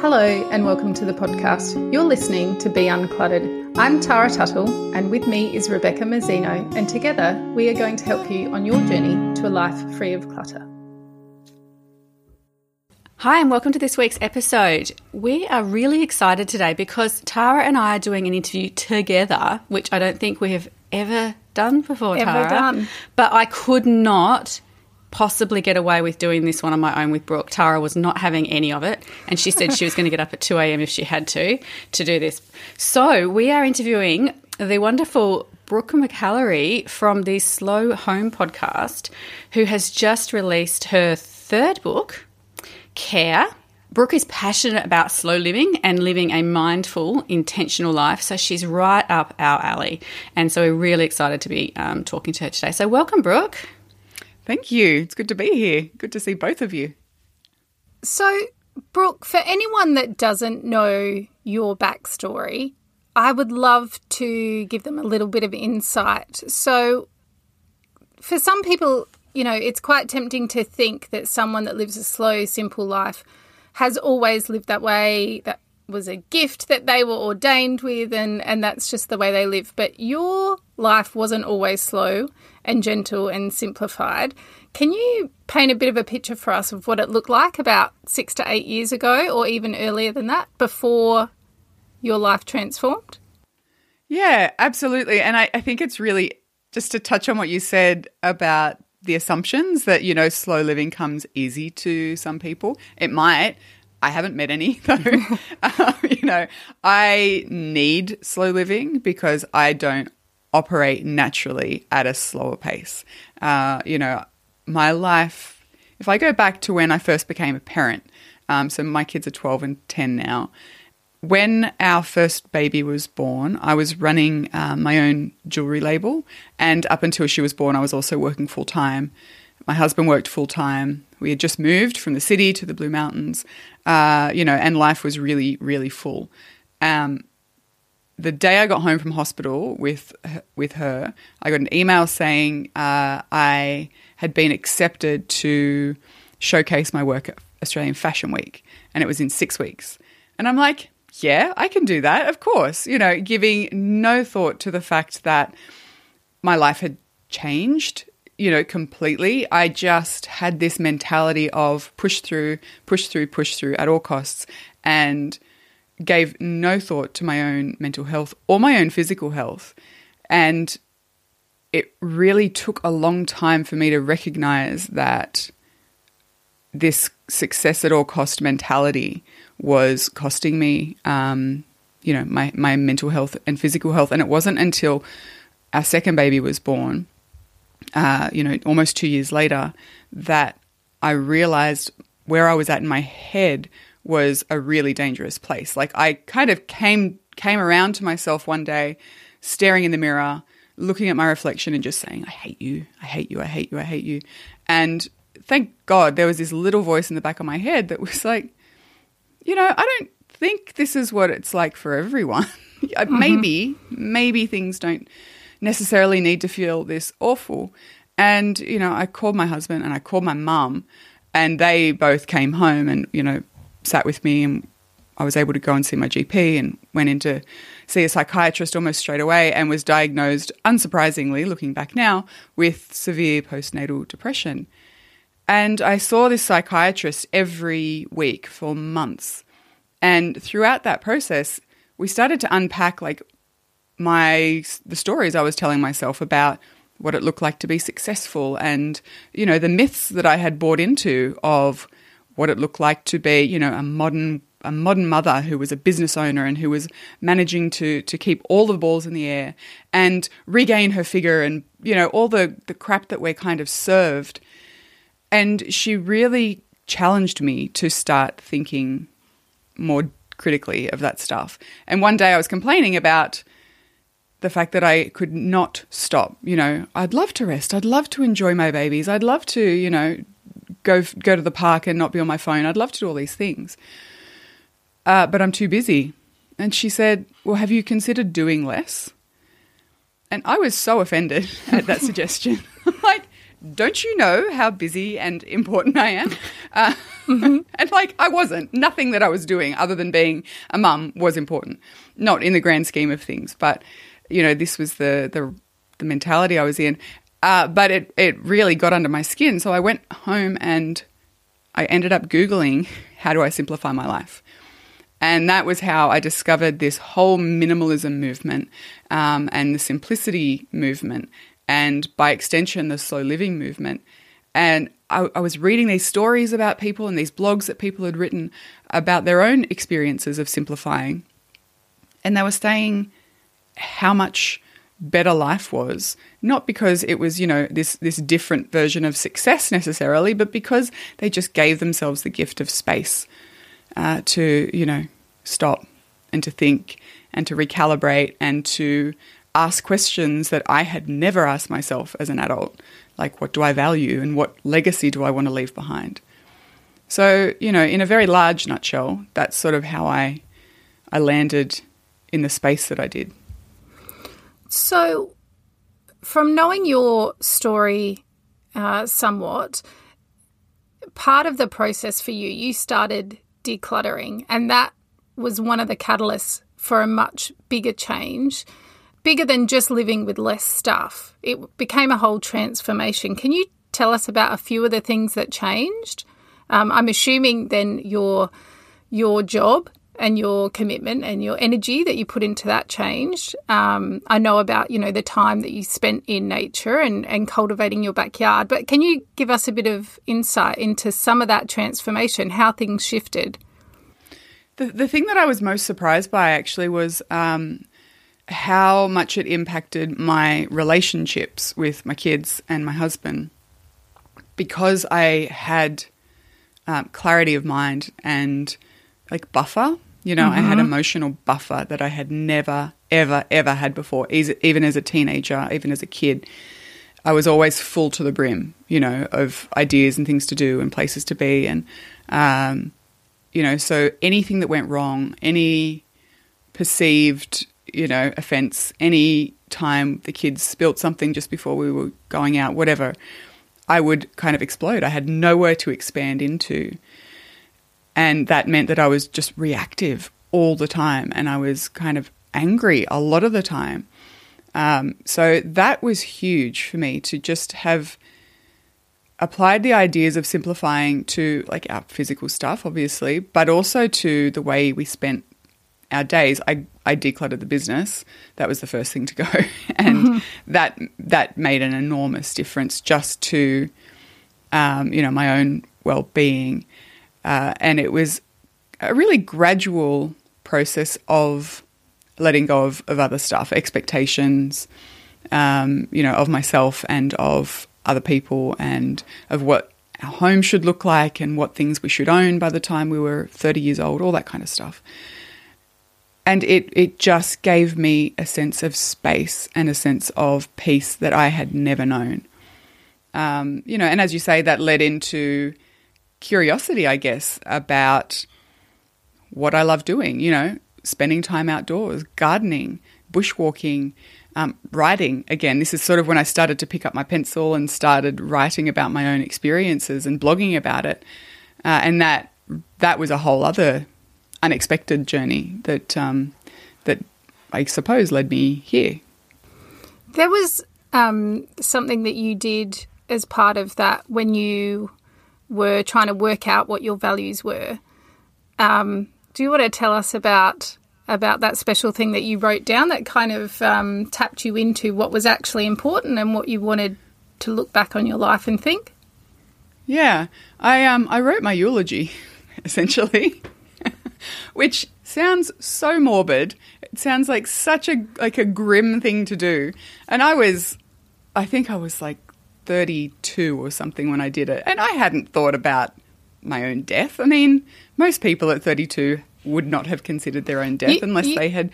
Hello, and welcome to the podcast. You're listening to Be Uncluttered. I'm Tara Tuttle, and with me is Rebecca Mazzino, and together we are going to help you on your journey to a life free of clutter. Hi, and welcome to this week's episode. We are really excited today because Tara and I are doing an interview together, which I don't think we have ever done before, Ever Tara. done. But I could not possibly get away with doing this one on my own with Brooke. Tara was not having any of it, and she said she was going to get up at 2 a.m. if she had to to do this. So we are interviewing the wonderful Brooke McAlary from the Slow Home podcast, who has just released her third book, Care. Brooke is passionate about slow living and living a mindful, intentional life. So she's right up our alley. And so we're really excited to be um, talking to her today. So welcome, Brooke. Thank you. It's good to be here. Good to see both of you. So, Brooke, for anyone that doesn't know your backstory, I would love to give them a little bit of insight. So, for some people, you know, it's quite tempting to think that someone that lives a slow, simple life has always lived that way. That was a gift that they were ordained with, and, and that's just the way they live. But your life wasn't always slow and gentle and simplified. Can you paint a bit of a picture for us of what it looked like about six to eight years ago, or even earlier than that, before your life transformed? Yeah, absolutely. And I, I think it's really just to touch on what you said about the assumptions that, you know, slow living comes easy to some people. It might. I haven't met any though. um, you know, I need slow living because I don't operate naturally at a slower pace. Uh, you know, my life, if I go back to when I first became a parent, um, so my kids are 12 and 10 now. When our first baby was born, I was running um, my own jewelry label. And up until she was born, I was also working full time. My husband worked full time. We had just moved from the city to the Blue Mountains, uh, you know, and life was really, really full. Um, the day I got home from hospital with with her, I got an email saying uh, I had been accepted to showcase my work at Australian Fashion Week, and it was in six weeks. And I'm like, yeah, I can do that, of course. You know, giving no thought to the fact that my life had changed, you know, completely. I just had this mentality of push through, push through, push through at all costs, and gave no thought to my own mental health or my own physical health. And it really took a long time for me to recognize that this success at all cost mentality was costing me, um, you know, my, my mental health and physical health. And it wasn't until our second baby was born, uh, you know, almost two years later, that I realized where I was at in my head was a really dangerous place. Like I kind of came came around to myself one day, staring in the mirror, looking at my reflection and just saying, I hate you, I hate you, I hate you, I hate you. And thank God there was this little voice in the back of my head that was like, you know, I don't think this is what it's like for everyone. mm-hmm. Maybe, maybe things don't necessarily need to feel this awful. And, you know, I called my husband and I called my mum and they both came home and, you know, sat with me and I was able to go and see my GP and went in to see a psychiatrist almost straight away and was diagnosed, unsurprisingly, looking back now, with severe postnatal depression. And I saw this psychiatrist every week for months. And throughout that process, we started to unpack like my the stories I was telling myself about what it looked like to be successful and you know the myths that I had bought into of what it looked like to be, you know, a modern a modern mother who was a business owner and who was managing to to keep all the balls in the air and regain her figure and you know all the the crap that we're kind of served. And she really challenged me to start thinking more critically of that stuff. And one day I was complaining about the fact that I could not stop. You know, I'd love to rest. I'd love to enjoy my babies. I'd love to, you know, go go to the park and not be on my phone. I'd love to do all these things, uh, but I'm too busy. And she said, "Well, have you considered doing less?" And I was so offended at that suggestion. I'm like, "Don't you know how busy and important I am?" Uh, and like I wasn't. Nothing that I was doing other than being a mum was important. Not in the grand scheme of things, but you know, this was the the, the mentality I was in. Uh, but it it really got under my skin. So I went home and I ended up googling how do I simplify my life. And that was how I discovered this whole minimalism movement um, and the simplicity movement, and by extension, the slow living movement. And I, I, was reading these stories about people and these blogs that people had written about their own experiences of simplifying. And they were saying how much better life was, not because it was, you know, this, this different version of success necessarily, but because they just gave themselves the gift of space uh, to, you know, stop and to think and to recalibrate and to ask questions that I had never asked myself as an adult. Like, what do I value and what legacy do I want to leave behind? So, you know, in a very large nutshell, that's sort of how I, I landed in the space that I did. So, from knowing your story uh, somewhat, part of the process for you, you started decluttering, and that was one of the catalysts for a much bigger change, bigger than just living with less stuff. It became a whole transformation. Can you tell us about a few of the things that changed? Um, I'm assuming then your your job and your commitment and your energy that you put into that change. Um, I know about you know the time that you spent in nature and, and cultivating your backyard, but can you give us a bit of insight into some of that transformation, how things shifted? The, the thing that I was most surprised by actually was um, how much it impacted my relationships with my kids and my husband because I had um, clarity of mind and like buffer. You know, mm-hmm. I had mm-hmm. emotional buffer that I had never, ever, ever had before, even as a teenager, even as a kid. I was always full to the brim, you know, of ideas and things to do and places to be. And um, you know, so anything that went wrong, any perceived, you know, offense, any time the kids spilt something just before we were going out, whatever, I would kind of explode. I had nowhere to expand into. And that meant that I was just reactive all the time and I was kind of angry a lot of the time. Um, so that was huge for me to just have applied the ideas of simplifying to like our physical stuff, obviously, but also to the way we spent our days. I, I decluttered the business. That was the first thing to go, and mm-hmm. that that made an enormous difference just to, um, you know, my own well being, uh, and it was a really gradual process of letting go of, of other stuff, expectations, um, you know, of myself and of other people and of what our home should look like and what things we should own by the time we were 30 years old, all that kind of stuff. And it, it just gave me a sense of space and a sense of peace that I had never known. Um, you know, and as you say, that led into curiosity, I guess, about what I love doing, you know, spending time outdoors, gardening, bushwalking, um, writing again. This is sort of when I started to pick up my pencil and started writing about my own experiences and blogging about it, uh, and that that was a whole other unexpected journey that um, that I suppose led me here. There was um, something that you did as part of that when you were trying to work out what your values were. Um, do you want to tell us about about that special thing that you wrote down that kind of um, tapped you into what was actually important and what you wanted to look back on your life and think? Yeah, I um I wrote my eulogy essentially, which sounds so morbid. It sounds like such a like a grim thing to do. And I was I think I was like 32 or something when I did it. And I hadn't thought about my own death. I mean, most people at 32 would not have considered their own death you, unless you, they had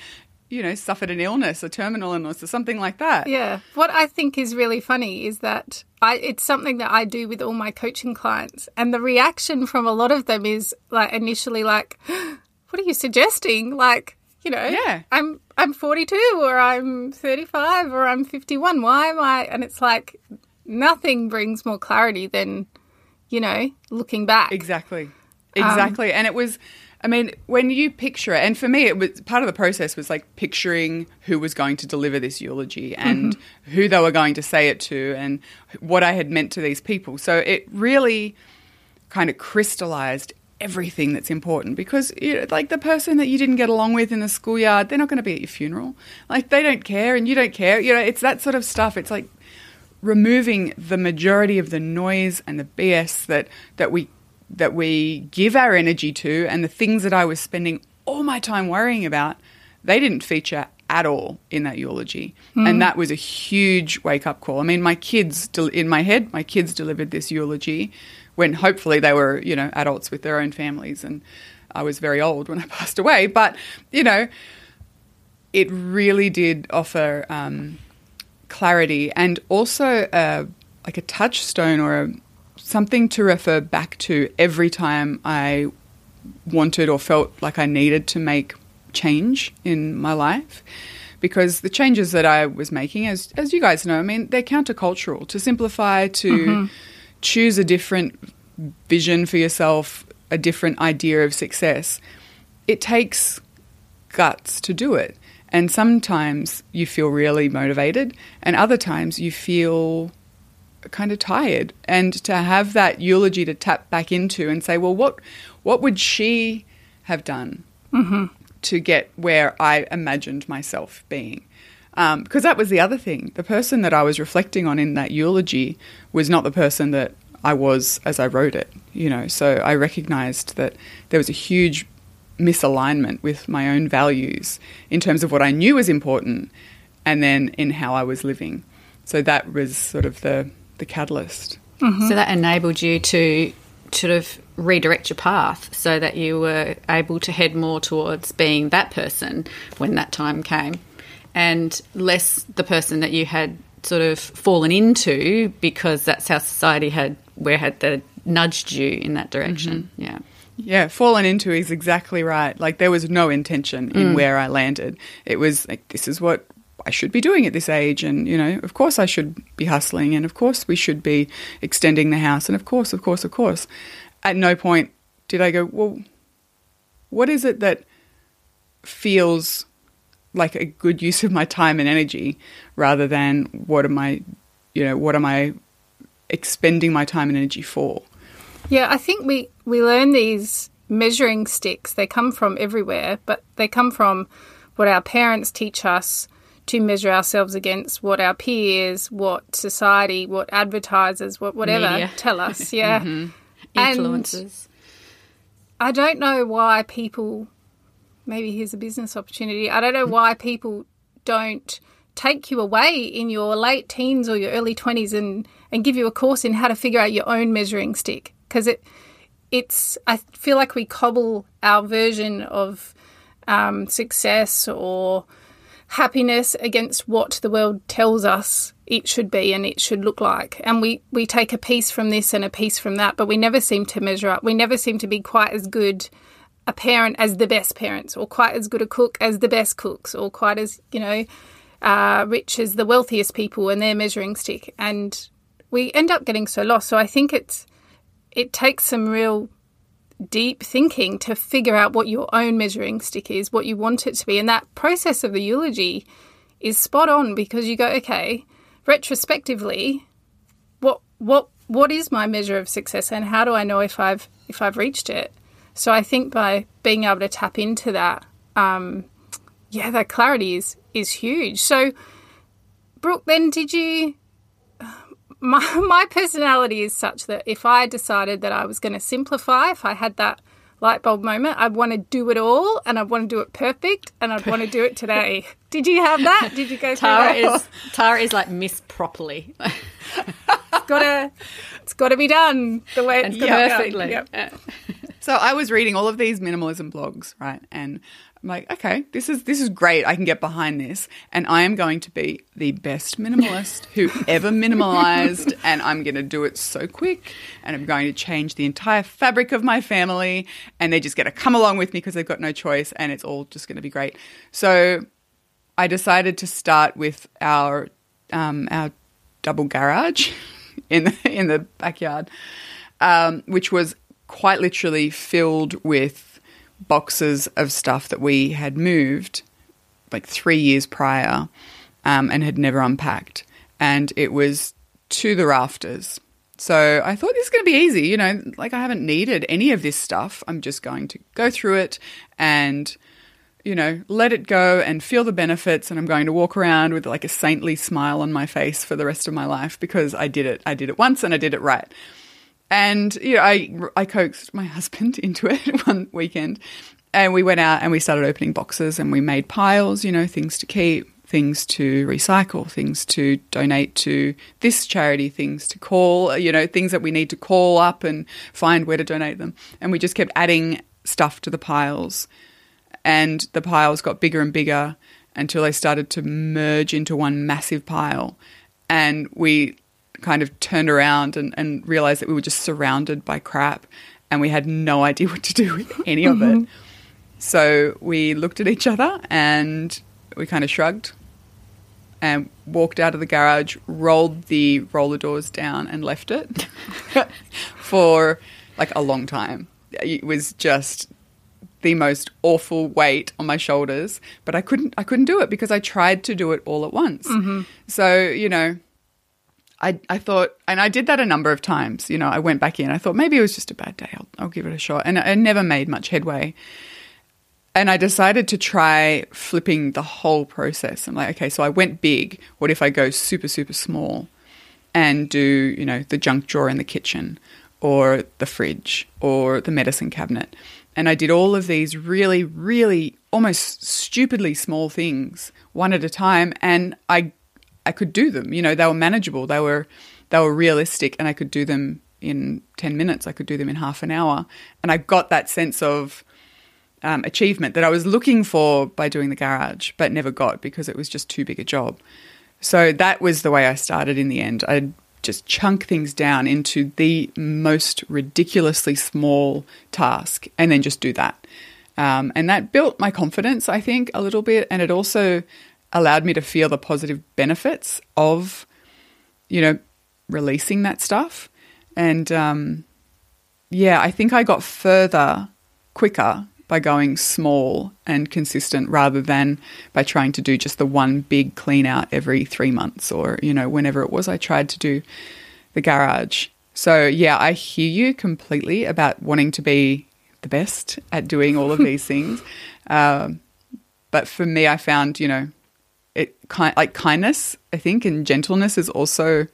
you know suffered an illness a terminal illness or something like that. Yeah. What i think is really funny is that I, it's something that i do with all my coaching clients. And the reaction from a lot of them is like initially like what are you suggesting? Like you know yeah. I'm i'm 42 or i'm 35 or i'm 51 why am i? And it's like nothing brings more clarity than you know looking back. Exactly. Um, exactly. and it was, I mean, when you picture it, and for me, it was part of the process was like picturing who was going to deliver this eulogy and mm-hmm. who they were going to say it to and what I had meant to these people. So it really kind of crystallized everything that's important because you know, like the person that you didn't get along with in the schoolyard they're not going to be at your funeral. Like they don't care and you don't care. You know it's that sort of stuff. It's like removing the majority of the noise and the bs that that we that we give our energy to and the things that i was spending all my time worrying about they didn't feature at all in that eulogy and that was a huge wake up call i mean my kids del- in my head my kids delivered this eulogy when hopefully they were, you know, adults with their own families. And I was very old when I passed away. But, you know, it really did offer um, clarity and also uh, like a touchstone or a, something to refer back to every time I wanted or felt like I needed to make change in my life. Because the changes that I was making, as as you guys know, I mean, they're countercultural. To simplify, to choose a different vision for yourself, a different idea of success, it takes guts to do it. And sometimes you feel really motivated, and other times you feel kind of tired. And to have that eulogy to tap back into and say, well, what, what would she have done to get where I imagined myself being? Um, because that was the other thing. The person that I was reflecting on in that eulogy was not the person that I was as I wrote it, you know. So I recognized that there was a huge misalignment with my own values in terms of what I knew was important and then in how I was living. So that was sort of the, the catalyst. Mm-hmm. So that enabled you to sort of redirect your path so that you were able to head more towards being that person when that time came and less the person that you had sort of fallen into because that's how society had where had the nudged you in that direction. Mm-hmm. Yeah. Yeah, fallen into is exactly right. Like there was no intention in mm. where I landed. It was like this is what I should be doing at this age, and you know, of course I should be hustling, and of course we should be extending the house, and of course, of course, of course. At no point did I go, well, what is it that feels like a good use of my time and energy, rather than what am I, you know, what am I expending my time and energy for? Yeah, I think we, we learn these measuring sticks. They come from everywhere, but they come from what our parents teach us to measure ourselves against, what our peers, what society, what advertisers, what whatever Media. tell us. Yeah. Mm-hmm. And Influences. I don't know why people, maybe here's a business opportunity. I don't know why people don't take you away in your late teens or your early 20s and, and give you a course in how to figure out your own measuring stick. Because it, it's, I feel like we cobble our version of um, success or happiness against what the world tells us it should be and it should look like. And we, we take a piece from this and a piece from that, but we never seem to measure up. We never seem to be quite as good a parent as the best parents, or quite as good a cook as the best cooks, or quite as, you know, uh, rich as the wealthiest people and their measuring stick. And we end up getting so lost. So I think it's it takes some real deep thinking to figure out what your own measuring stick is, what you want it to be. And that process of the eulogy is spot on because you go, okay, retrospectively, what what what is my measure of success and how do I know if I've if I've reached it? So I think by being able to tap into that, um, yeah, that clarity is is huge. So Brooke, then did you my my personality is such that if I decided that I was going to simplify, if I had that light bulb moment, I'd want to do it all and I'd want to do it perfect and I'd want to do it today. Did you have that? Did you go through Tara that? is Tara is like Miss Properly. It's gotta it's gotta be done the way it's and gotta be done. perfectly. Yep. So I was reading all of these minimalism blogs, right? And I'm like, okay, this is this is great. I can get behind this, and I am going to be the best minimalist who ever minimalized, and I'm going to do it so quick, and I'm going to change the entire fabric of my family, and they're just going to come along with me because they've got no choice, and it's all just going to be great. So I decided to start with our um, our double garage in the, in the backyard, um, which was quite literally filled with boxes of stuff that we had moved like three years prior um, and had never unpacked. And it was to the rafters. So I thought this is going to be easy. You know, like I haven't needed any of this stuff. I'm just going to go through it and, you know, let it go and feel the benefits. And I'm going to walk around with like a saintly smile on my face for the rest of my life because I did it. I did it once and I did it right. And, you know, I, I coaxed my husband into it one weekend and we went out and we started opening boxes and we made piles, you know, things to keep, things to recycle, things to donate to this charity, things to call, you know, things that we need to call up and find where to donate them. And we just kept adding stuff to the piles. And the piles got bigger and bigger until they started to merge into one massive pile. And we kind of turned around and, and realized that we were just surrounded by crap and we had no idea what to do with any of it. So we looked at each other and we kind of shrugged and walked out of the garage, rolled the roller doors down, and left it for like a long time. It was just the most awful weight on my shoulders, but I couldn't I couldn't do it because I tried to do it all at once. Mm-hmm. So, you know, I, I thought, and I did that a number of times. You know, I went back in. I thought maybe it was just a bad day. I'll, I'll give it a shot. And I never made much headway. And I decided to try flipping the whole process. I'm like, okay, so I went big. What if I go super, super small and do, you know, the junk drawer in the kitchen or the fridge or the medicine cabinet? And I did all of these really, really almost stupidly small things one at a time. And I, I could do them. You know, they were manageable. They were, they were realistic, and I could do them in ten minutes. I could do them in half an hour. And I got that sense of um, achievement that I was looking for by doing the garage, but never got because it was just too big a job. So that was the way I started in the end. I'd just chunk things down into the most ridiculously small task and then just do that. Um, and that built my confidence, I think, a little bit. And it also allowed me to feel the positive benefits of, you know, releasing that stuff. And um, yeah, I think I got further quicker by going small and consistent rather than by trying to do just the one big clean out every three months or, you know, whenever it was I tried to do the garage. So, yeah, I hear you completely about wanting to be the best at doing all of these things. Um, but for me, I found, you know, it kind like kindness, I think, and gentleness is also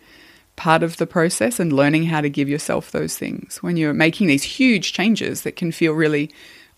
part of the process and learning how to give yourself those things when you're making these huge changes that can feel really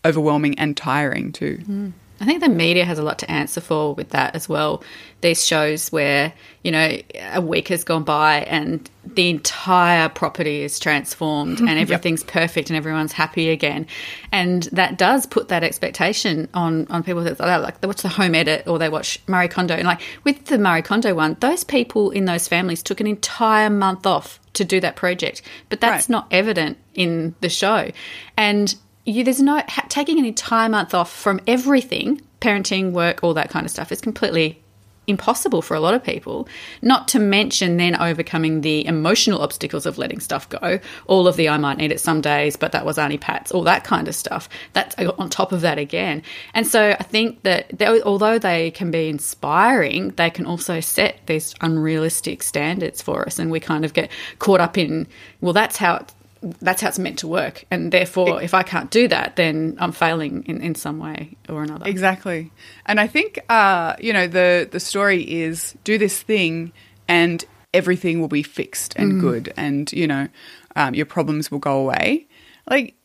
overwhelming and tiring too. Mm. I think the media has a lot to answer for with that as well. These shows where, you know, a week has gone by and the entire property is transformed and everything's yep. perfect and everyone's happy again. And that does put that expectation on, on people that like they watch the home edit or they watch Marie Kondo. And like with the Marie Kondo one, those people in those families took an entire month off to do that project. But that's right. not evident in the show. And you, there's no ha- taking an entire month off from everything, parenting, work, all that kind of stuff is completely impossible for a lot of people. Not to mention then overcoming the emotional obstacles of letting stuff go. All of the I might need it some days, but that was Auntie Pat's, all that kind of stuff. That's uh, on top of that again. And so I think that they, although they can be inspiring, they can also set these unrealistic standards for us. And we kind of get caught up in, well, that's how it, that's how it's meant to work. And therefore, if I can't do that, then I'm failing in, in some way or another. Exactly. And I think, uh, you know, the, the story is do this thing and everything will be fixed and mm. good and, you know, um, your problems will go away. Like,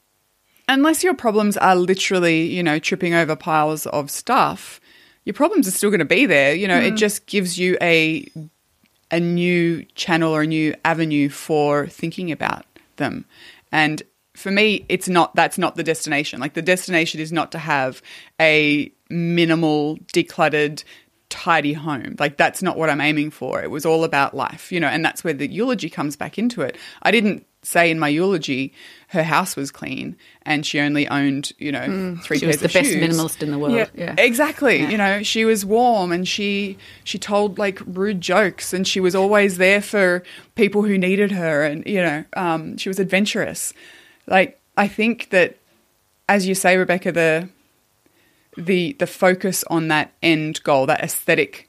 unless your problems are literally, you know, tripping over piles of stuff, your problems are still going to be there. You know, mm. it just gives you a a new channel or a new avenue for thinking about them. And for me, it's not that's not the destination. Like the destination is not to have a minimal, decluttered, tidy home. Like that's not what I'm aiming for. It was all about life, you know, and that's where the eulogy comes back into it. I didn't say in my eulogy her house was clean and she only owned, you know, mm, three she pairs was the best minimalist in the world. Yeah, yeah. exactly. Yeah. You know, she was warm and she she told like rude jokes and she was always there for people who needed her and you know, um, she was adventurous. Like I think that, as you say, Rebecca, the the the focus on that end goal, that aesthetic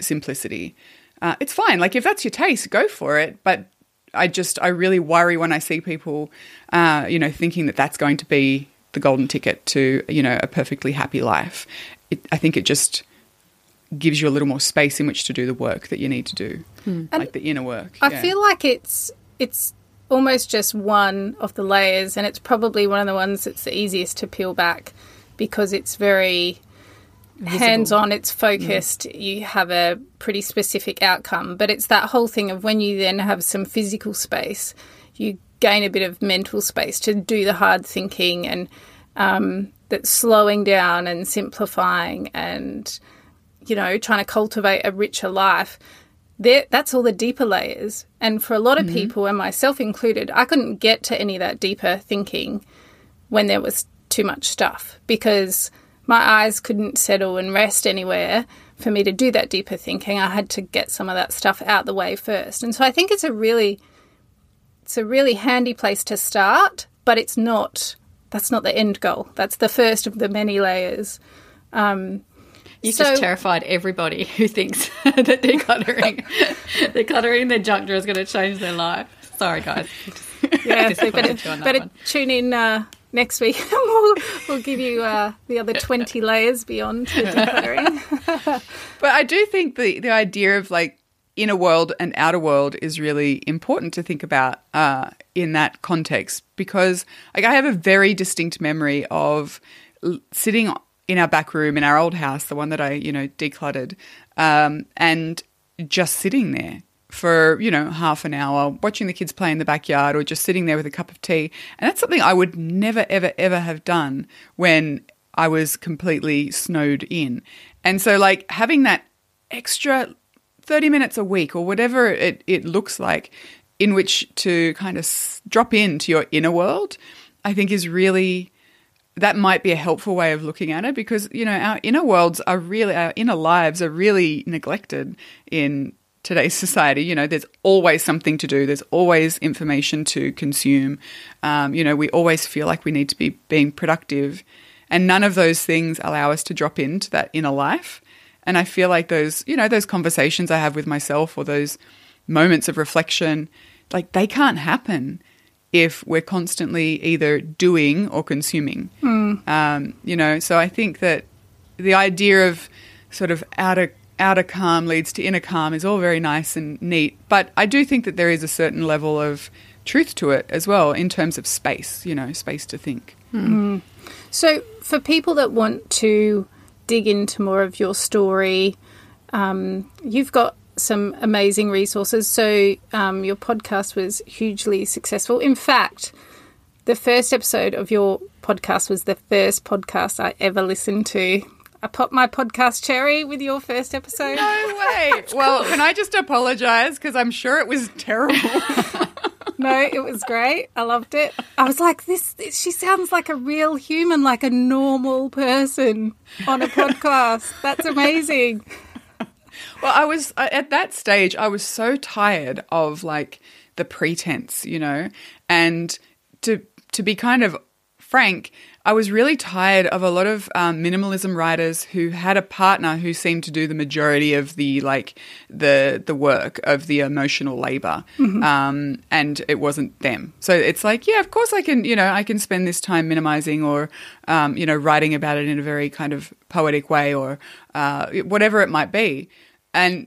simplicity, uh, it's fine. Like if that's your taste, go for it. But I just I really worry when I see people, uh, you know, thinking that that's going to be the golden ticket to you know a perfectly happy life. It, I think it just gives you a little more space in which to do the work that you need to do, like the inner work. I yeah. feel like it's it's almost just one of the layers, and it's probably one of the ones that's the easiest to peel back because it's very hands on, it's focused, you have a pretty specific outcome. But it's that whole thing of when you then have some physical space, you gain a bit of mental space to do the hard thinking and um, that slowing down and simplifying and you know trying to cultivate a richer life there, that's all the deeper layers. And for a lot of people, and myself included, I couldn't get to any of that deeper thinking when there was too much stuff because my eyes couldn't settle and rest anywhere for me to do that deeper thinking. I had to get some of that stuff out the way first. And so I think it's a really it's a really handy place to start, but it's not that's not the end goal. That's the first of the many layers. Um, You So- just terrified everybody who thinks that decluttering, decluttering their junk drawer is going to change their life. Sorry, guys. yeah, so better, better tune in uh, next week we'll, we'll give you uh, the other 20 layers beyond the decluttering. But I do think the the idea of like inner world and outer world is really important to think about uh, in that context because like I have a very distinct memory of l- sitting in our back room in our old house, the one that I you know decluttered, um, and just sitting there for you know half an hour watching the kids play in the backyard or just sitting there with a cup of tea. And that's something i would never ever ever have done when i was completely snowed in. And so like having that extra 30 minutes a week or whatever it, it looks like in which to kind of drop into your inner world i think is really that might be a helpful way of looking at it because you know our inner worlds are really our inner lives are really neglected in today's society you know there's always something to do. There's always information to consume. Um, you know we always feel like we need to be being productive. And none of those things allow us to drop into that inner life. And i feel like those you know those conversations i have with myself or those moments of reflection like they can't happen if we're constantly either doing or consuming. Um, you know, so I think that the idea of sort of outer outer calm leads to inner calm is all very nice and neat, but I do think that there is a certain level of truth to it as well in terms of space. You know, space to think. So, for people that want to dig into more of your story, um, you've got some amazing resources. So, um, your podcast was hugely successful. In fact, the first episode of your podcast was the first podcast I ever listened to. I popped my podcast cherry with your first episode. No way. well, can I just apologize because I'm sure it was terrible. No, it was great. I loved it. I was like, this, this- she sounds like a real human, like a normal person on a podcast. That's amazing. Well, I was uh, at that stage. I was so tired of like the pretense, you know, and to to be kind of frank, I was really tired of a lot of um, minimalism writers who had a partner who seemed to do the majority of the like the the work of the emotional labor, um, and it wasn't them. So it's like, yeah, of course I can, you know, I can spend this time minimizing or, um, you know, writing about it in a very kind of poetic way or uh, whatever it might be, and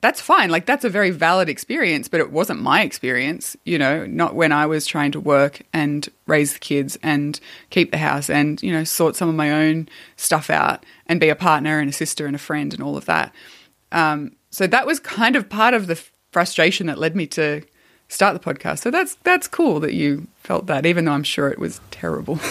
that's fine. Like that's a very valid experience, but it wasn't my experience, you know, not when I was trying to work and raise the kids and keep the house and, you know, sort some of my own stuff out and be a partner and a sister and a friend and all of that. Um, so that was kind of part of the frustration that led me to start the podcast. So that's that's cool that you felt that, even though I'm sure it was terrible.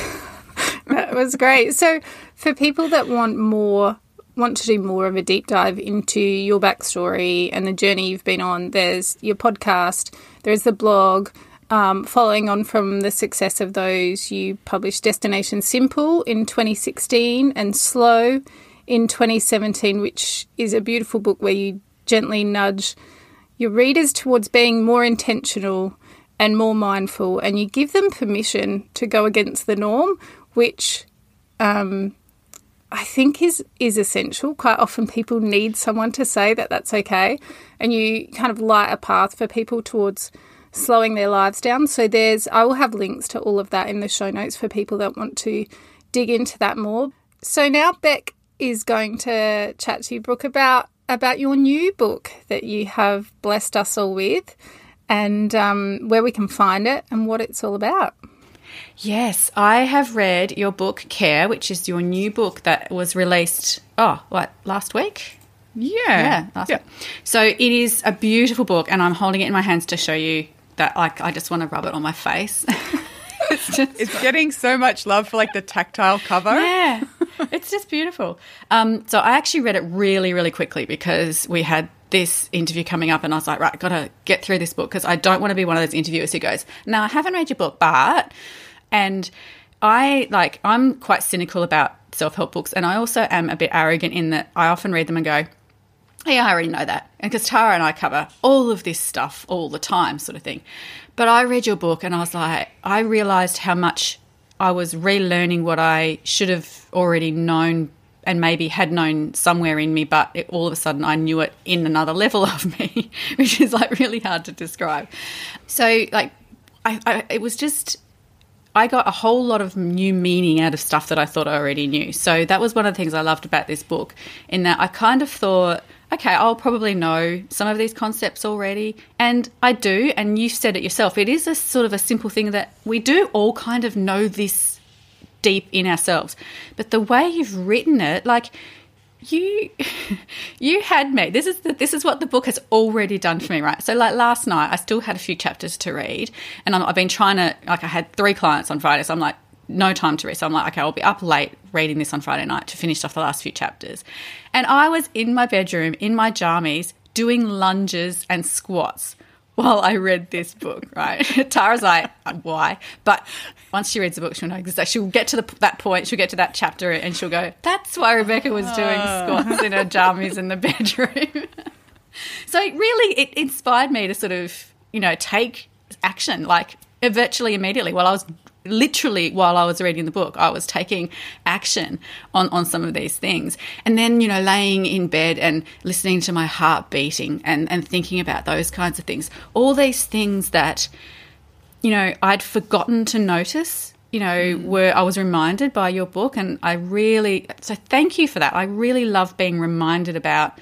That was great. So, for people that want more, want to do more of a deep dive into your backstory and the journey you've been on, there's your podcast, there's the blog. Um, following on from the success of those, you published Destination Simple in 2016 and Slow in 2017, which is a beautiful book where you gently nudge your readers towards being more intentional and more mindful, and you give them permission to go against the norm, which um, I think is is essential. Quite often, people need someone to say that that's okay, and you kind of light a path for people towards slowing their lives down. So there's I will have links to all of that in the show notes for people that want to dig into that more. So now Beck is going to chat to you, Brooke, about about your new book that you have blessed us all with, and um, where we can find it and what it's all about. Yes, I have read your book Care, which is your new book that was released. Oh, what last week? Yeah. Yeah, last yeah. week. So it is a beautiful book, and I'm holding it in my hands to show you that. Like, I just want to rub it on my face. it's just It's getting so much love for like the tactile cover. yeah, it's just beautiful. Um, so I actually read it really, really quickly because we had this interview coming up, and I was like, right, got to get through this book because I don't want to be one of those interviewers who goes, "No, I haven't read your book, but," and I like I'm quite cynical about self help books, and I also am a bit arrogant in that I often read them and go. Yeah, I already know that. And because Tara and I cover all of this stuff all the time, sort of thing. But I read your book and I was like, I realized how much I was relearning what I should have already known and maybe had known somewhere in me, but it, all of a sudden I knew it in another level of me, which is like really hard to describe. So, like, I, I, it was just I got a whole lot of new meaning out of stuff that I thought I already knew. So that was one of the things I loved about this book, in that I kind of thought, okay, I'll probably know some of these concepts already. And I do, and you said it yourself, it is a sort of a simple thing that we do all kind of know this deep in ourselves. But the way you've written it, like, you you had me. This is the, this is what the book has already done for me right? So like last night i still had a few chapters to read and I'm, i've been trying to like i had three clients on friday so i'm like no time to read. So i'm like okay i'll be up late reading this on friday night to finish off the last few chapters. And i was in my bedroom in my jammies doing lunges and squats while I read this book, right? Tara's like, why? But once she reads the book, she'll know exactly. She'll get to the, that point, she'll get to that chapter, and she'll go, that's why Rebecca was doing ah. squats in her jammies in the bedroom. so it really, it inspired me to sort of, you know, take action, like virtually immediately while I was literally while I was reading the book, I was taking action on, on some of these things. And then, you know, laying in bed and listening to my heart beating and, and thinking about those kinds of things. All these things that, you know, I'd forgotten to notice, you know, mm. were I was reminded by your book and I really so thank you for that. I really love being reminded about,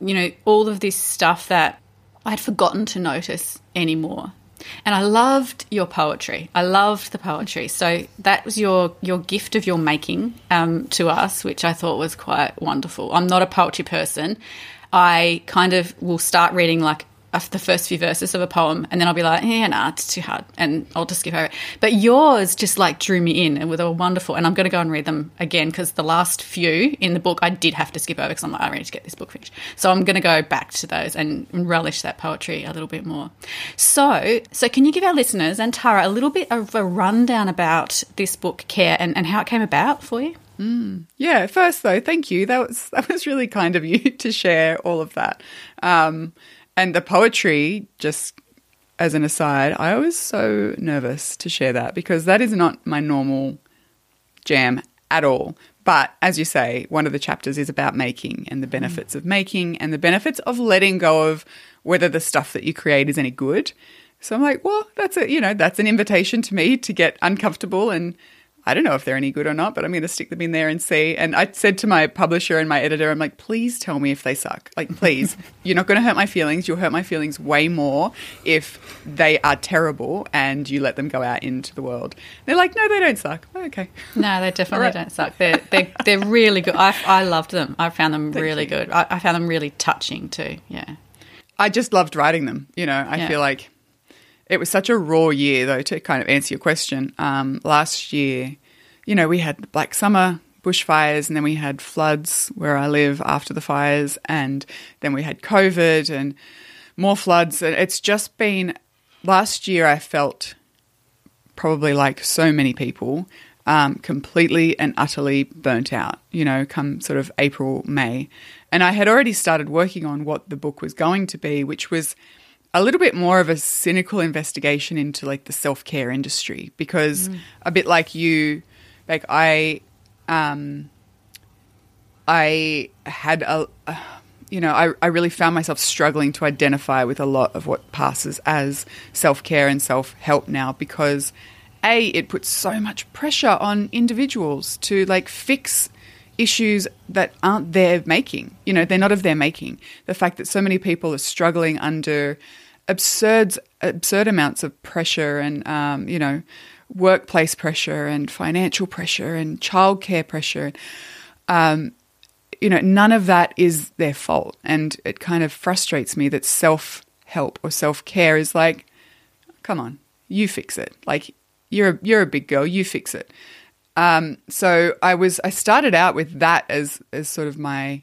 you know, all of this stuff that I'd forgotten to notice anymore. And I loved your poetry. I loved the poetry. So that was your your gift of your making um, to us, which I thought was quite wonderful. I'm not a poetry person. I kind of will start reading like the first few verses of a poem, and then I'll be like, yeah, nah, it's too hard, and I'll just skip over it. But yours just like drew me in, and with a wonderful. And I'm going to go and read them again because the last few in the book I did have to skip over because I'm like, I need to get this book finished. So I'm going to go back to those and relish that poetry a little bit more. So, so can you give our listeners and Tara a little bit of a rundown about this book, Care, and, and how it came about for you? Yeah, first though, thank you. That was that was really kind of you to share all of that. Um, and the poetry, just as an aside, I was so nervous to share that because that is not my normal jam at all. But as you say, one of the chapters is about making and the mm. benefits of making and the benefits of letting go of whether the stuff that you create is any good. So I'm like, well, that's a you know, that's an invitation to me to get uncomfortable and I don't know if they're any good or not, but I'm going to stick them in there and see. And I said to my publisher and my editor, I'm like, please tell me if they suck. Like, please, you're not going to hurt my feelings. You'll hurt my feelings way more if they are terrible and you let them go out into the world. They're like, no, they don't suck. Oh, okay. No, they definitely right. don't suck. They're, they're, they're really good. I, I loved them. I found them really good. I, I found them really touching too. Yeah. I just loved writing them. You know, I Yeah. feel like it was such a raw year, though, to kind of answer your question. Um, last year, you know, we had Black summer bushfires and then we had floods where I live after the fires, and then we had COVID and more floods. And it's just been last year, I felt probably like so many people, um, completely and utterly burnt out, you know, come sort of April, May. And I had already started working on what the book was going to be, which was a little bit more of a cynical investigation into like the self care industry because a bit like you, like I, um, I had a, uh, you know, I, I really found myself struggling to identify with a lot of what passes as self care and self help now because a it puts so much pressure on individuals to like fix issues that aren't their making. You know, they're not of their making. The fact that so many people are struggling under absurd absurd amounts of pressure and um, you know workplace pressure and financial pressure and childcare pressure. Um, you know, none of that is their fault, and it kind of frustrates me that self help or self care is like, come on, you fix it. Like you're a, you're a big girl, you fix it. Um, so I was I started out with that as as sort of my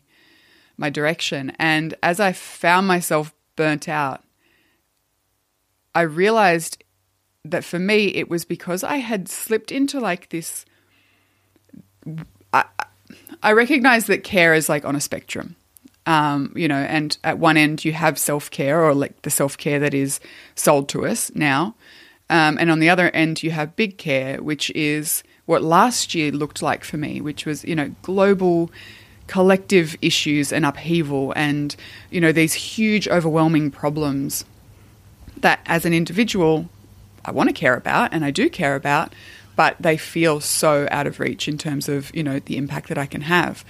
my direction, and as I found myself burnt out, I realized that for me it was because I had slipped into like this. I, I recognize that care is like on a spectrum. Um, you know, and at one end you have self care or like the self care that is sold to us now. Um, and on the other end, you have big care, which is what last year looked like for me, which was, you know, global collective issues and upheaval and, you know, these huge, overwhelming problems that as an individual, I want to care about and I do care about, but they feel so out of reach in terms of, you know, the impact that I can have.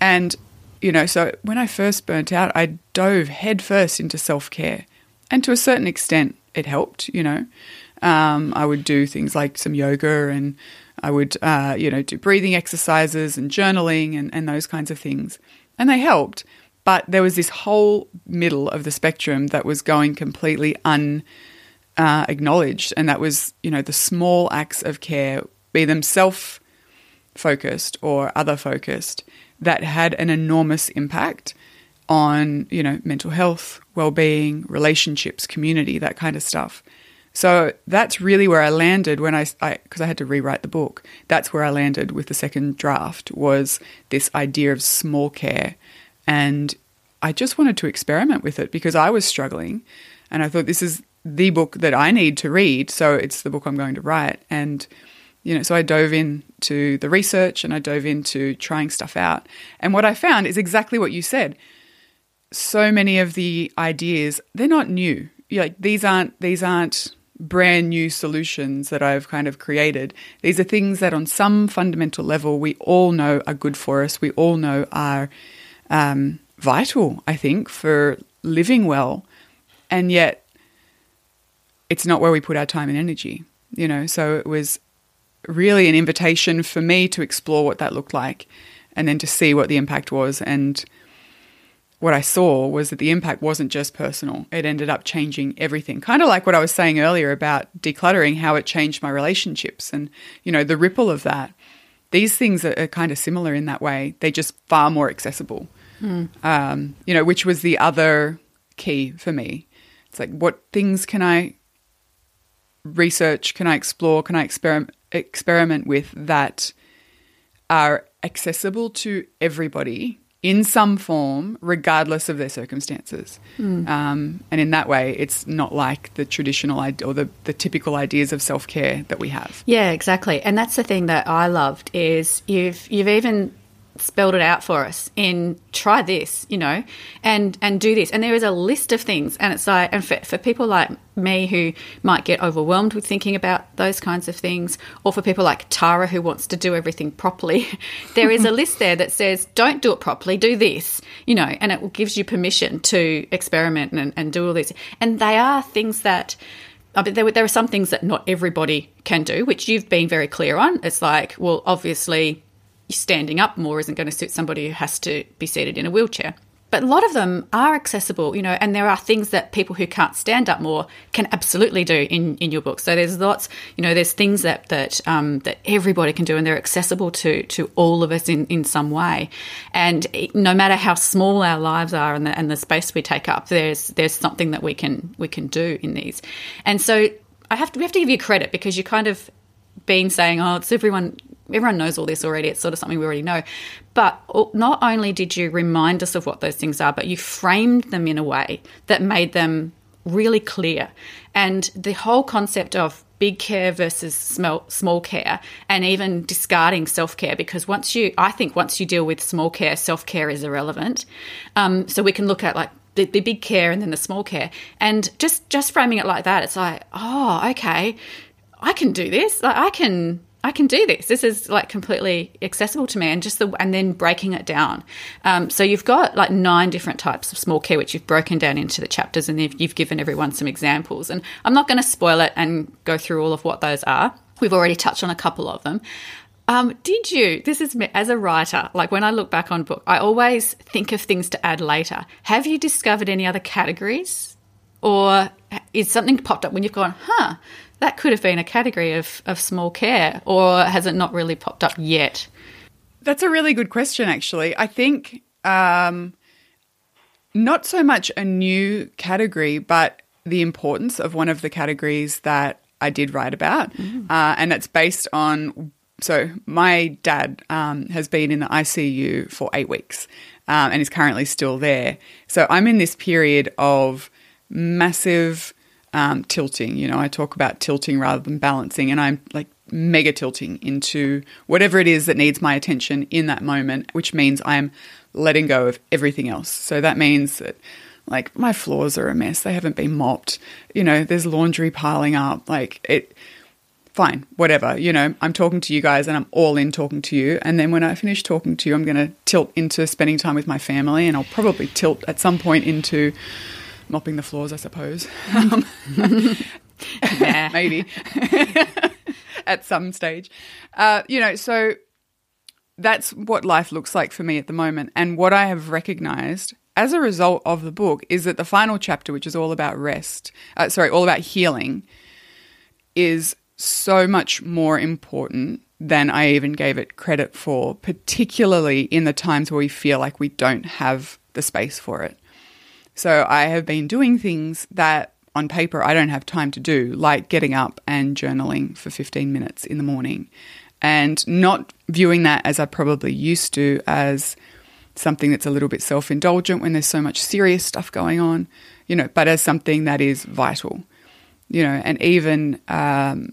And, you know, so when I first burnt out, I dove headfirst into self care. And to a certain extent, it helped, you know. Um, I would do things like some yoga and I would, uh, you know, do breathing exercises and journaling and, and those kinds of things. And they helped. But there was this whole middle of the spectrum that was going completely un uh, and that was, you know, the small acts of care, be them self focused or other focused, that had an enormous impact on, you know, mental health, well being, relationships, community, that kind of stuff. So that's really where I landed when I, because I, I, had to rewrite the book. That's where I landed with the second draft was this idea of small care, and I just wanted to experiment with it because I was struggling, and I thought this is the book that I need to read, so it's the book I'm going to write, and you know, so I dove into the research and I dove into trying stuff out, and what I found is exactly what you said so many of the ideas they're not new. Like these aren't these aren't brand new solutions that I've kind of created. These are things that, on some fundamental level, we all know are good for us. We all know are um, vital. I think for living well, and yet it's not where we put our time and energy. You know, so it was really an invitation for me to explore what that looked like, and then to see what the impact was and what I saw was that the impact wasn't just personal. It ended up changing everything. Kind of like what I was saying earlier about decluttering, how it changed my relationships and, you know, the ripple of that. These things are, are kind of similar in that way. They're just far more accessible. Mm. Um, you know, which was the other key for me. It's like, what things can I research? Can I explore? Can I experiment, experiment with that are accessible to everybody in some form, regardless of their circumstances. Mm. Um, and in that way, it's not like the traditional or the, the typical ideas of self care that we have. Yeah, exactly. And that's the thing that I loved is you've you've even spelled it out for us in try this, you know, and and do this. And there is a list of things, and it's like, and for, for people like me who might get overwhelmed with thinking about those kinds of things, or for people like Tara who wants to do everything properly, there is a list there that says, don't do it properly, do this, you know, and it gives you permission to experiment and, and do all this. And they are things that. I mean, there, there are some things that not everybody can do, which you've been very clear on. It's like, well, obviously, standing up more isn't going to suit somebody who has to be seated in a wheelchair. But a lot of them are accessible, you know, and there are things that people who can't stand up more can absolutely do in, in your book. So there's lots, you know, there's things that that um, that everybody can do, and they're accessible to to all of us in, in some way. And no matter how small our lives are and the, and the space we take up, there's there's something that we can we can do in these. And so I have to we have to give you credit because you kind of been saying, oh, it's everyone everyone knows all this already. It's sort of something we already know. But not only did you remind us of what those things are, but you framed them in a way that made them really clear. And the whole concept of big care versus small, small care and even discarding self-care because once you i think once you deal with small care self-care is irrelevant um, so we can look at like the, the big care and then the small care and just just framing it like that it's like oh okay i can do this like i can I can do this. This is like completely accessible to me, and just the and then breaking it down. Um, so you've got like nine different types of small care, which you've broken down into the chapters, and you've, you've given everyone some examples. And I'm not going to spoil it and go through all of what those are. We've already touched on a couple of them. Um, did you? This is as a writer. Like when I look back on book, I always think of things to add later. Have you discovered any other categories, or is something popped up when you've gone, huh? That could have been a category of, of small care, or has it not really popped up yet? That's a really good question, actually. I think um, not so much a new category, but the importance of one of the categories that I did write about. Mm. Uh, and it's based on. So, my dad um, has been in the ICU for eight weeks um, and is currently still there. So, I'm in this period of massive um, tilting. You know, I talk about tilting rather than balancing, and I'm like mega tilting into whatever it is that needs my attention in that moment, which means I'm letting go of everything else. So that means that like my floors are a mess, they haven't been mopped, you know, there's laundry piling up, like it fine, whatever. You know, I'm talking to you guys and I'm all in talking to you. And then when I finish talking to you, I'm going to tilt into spending time with my family and I'll probably tilt at some point into mopping the floors, I suppose. Um, maybe at some stage. Uh, you know, so that's what life looks like for me at the moment. And what I have recognized as a result of the book is that the final chapter, which is all about rest, uh, sorry, all about healing, is so much more important than I even gave it credit for, particularly in the times where we feel like we don't have the space for it. So I have been doing things that on paper I don't have time to do, like getting up and journaling for 15 minutes in the morning. And not viewing that as I probably used to as something that's a little bit self indulgent when there's so much serious stuff going on, you know, but as something that is vital, you know, and even um,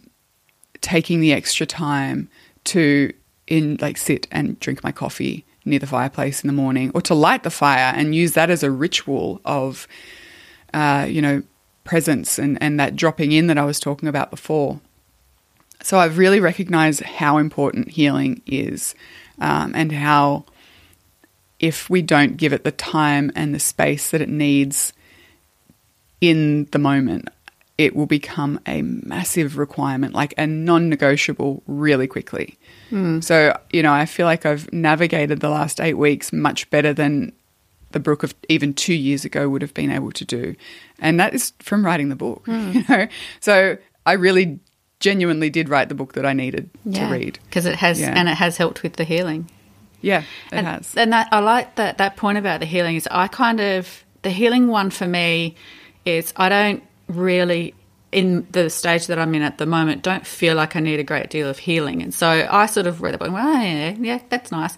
taking the extra time to in like sit and drink my coffee near the fireplace in the morning, or to light the fire and use that as a ritual of, uh, you know, presence and, and that dropping in that I was talking about before. So I've really recognized how important healing is um, and how if we don't give it the time and the space that it needs in the moment, it will become a massive requirement, like a non negotiable, really quickly. Mm. So, you know, I feel like I've navigated the last eight weeks much better than the Brooke of even two years ago would have been able to do. And that is from writing the book, mm. you know. So I really genuinely did write the book that I needed yeah, to read. Because it has, yeah. and it has helped with the healing. Yeah, it and, has. And that, I like that, that point about the healing is I kind of, the healing one for me is I don't really in the stage that I'm in at the moment, don't feel like I need a great deal of healing. And so I sort of read the book, well, oh, yeah, yeah, that's nice.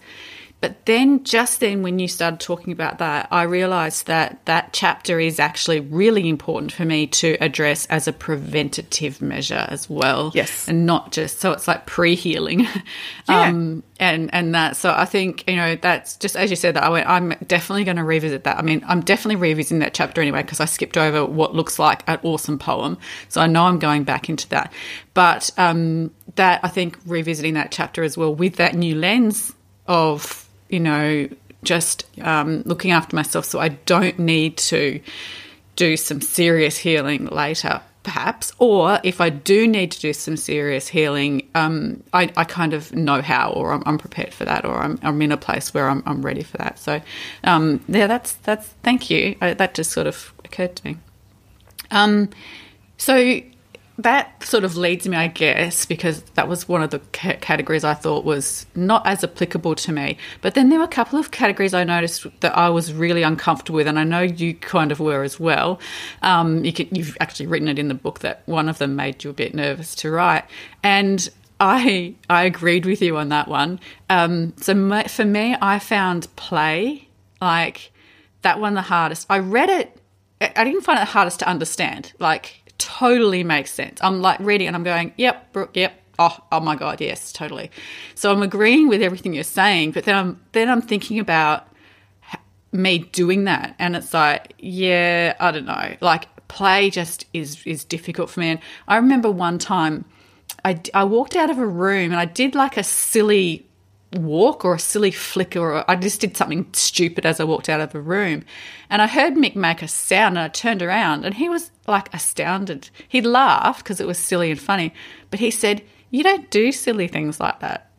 But then, just then, when you started talking about that, I realized that that chapter is actually really important for me to address as a preventative measure as well. Yes. And not just, so it's like pre healing. Yeah. Um, and, and that, so I think, you know, that's just as you said that, I went, I'm definitely going to revisit that. I mean, I'm definitely revisiting that chapter anyway, because I skipped over what looks like an awesome poem. So I know I'm going back into that. But um, that, I think, revisiting that chapter as well with that new lens of you know, just um, looking after myself so I don't need to do some serious healing later, perhaps. Or if I do need to do some serious healing, um, I, I, kind of know how, or I'm, I'm prepared for that, or I'm, I'm, in a place where I'm, I'm ready for that. So, um, yeah, that's that's. Thank you. I, that just sort of occurred to me. Um, so that sort of leads me, I guess, because that was one of the c- categories I thought was not as applicable to me. But then there were a couple of categories I noticed that I was really uncomfortable with, and I know you kind of were as well. Um, you have actually written it in the book that one of them made you a bit nervous to write, and I I agreed with you on that one. Um, so my, for me, I found play like that one the hardest. I read it I I didn't find it the hardest to understand. Like, totally makes sense. I'm like reading and I'm going, yep, Brooke, yep. Oh, oh my god, yes, totally. So I'm agreeing with everything you're saying, but then I'm then I'm thinking about me doing that, and it's like, yeah, I don't know. Like, play just is is difficult for me. And I remember one time, I I walked out of a room and I did like a silly walk or a silly flicker or I just did something stupid as I walked out of the room. And I heard Mick make a sound and I turned around and he was like astounded. He laughed because it was silly and funny, but he said, You don't do silly things like that.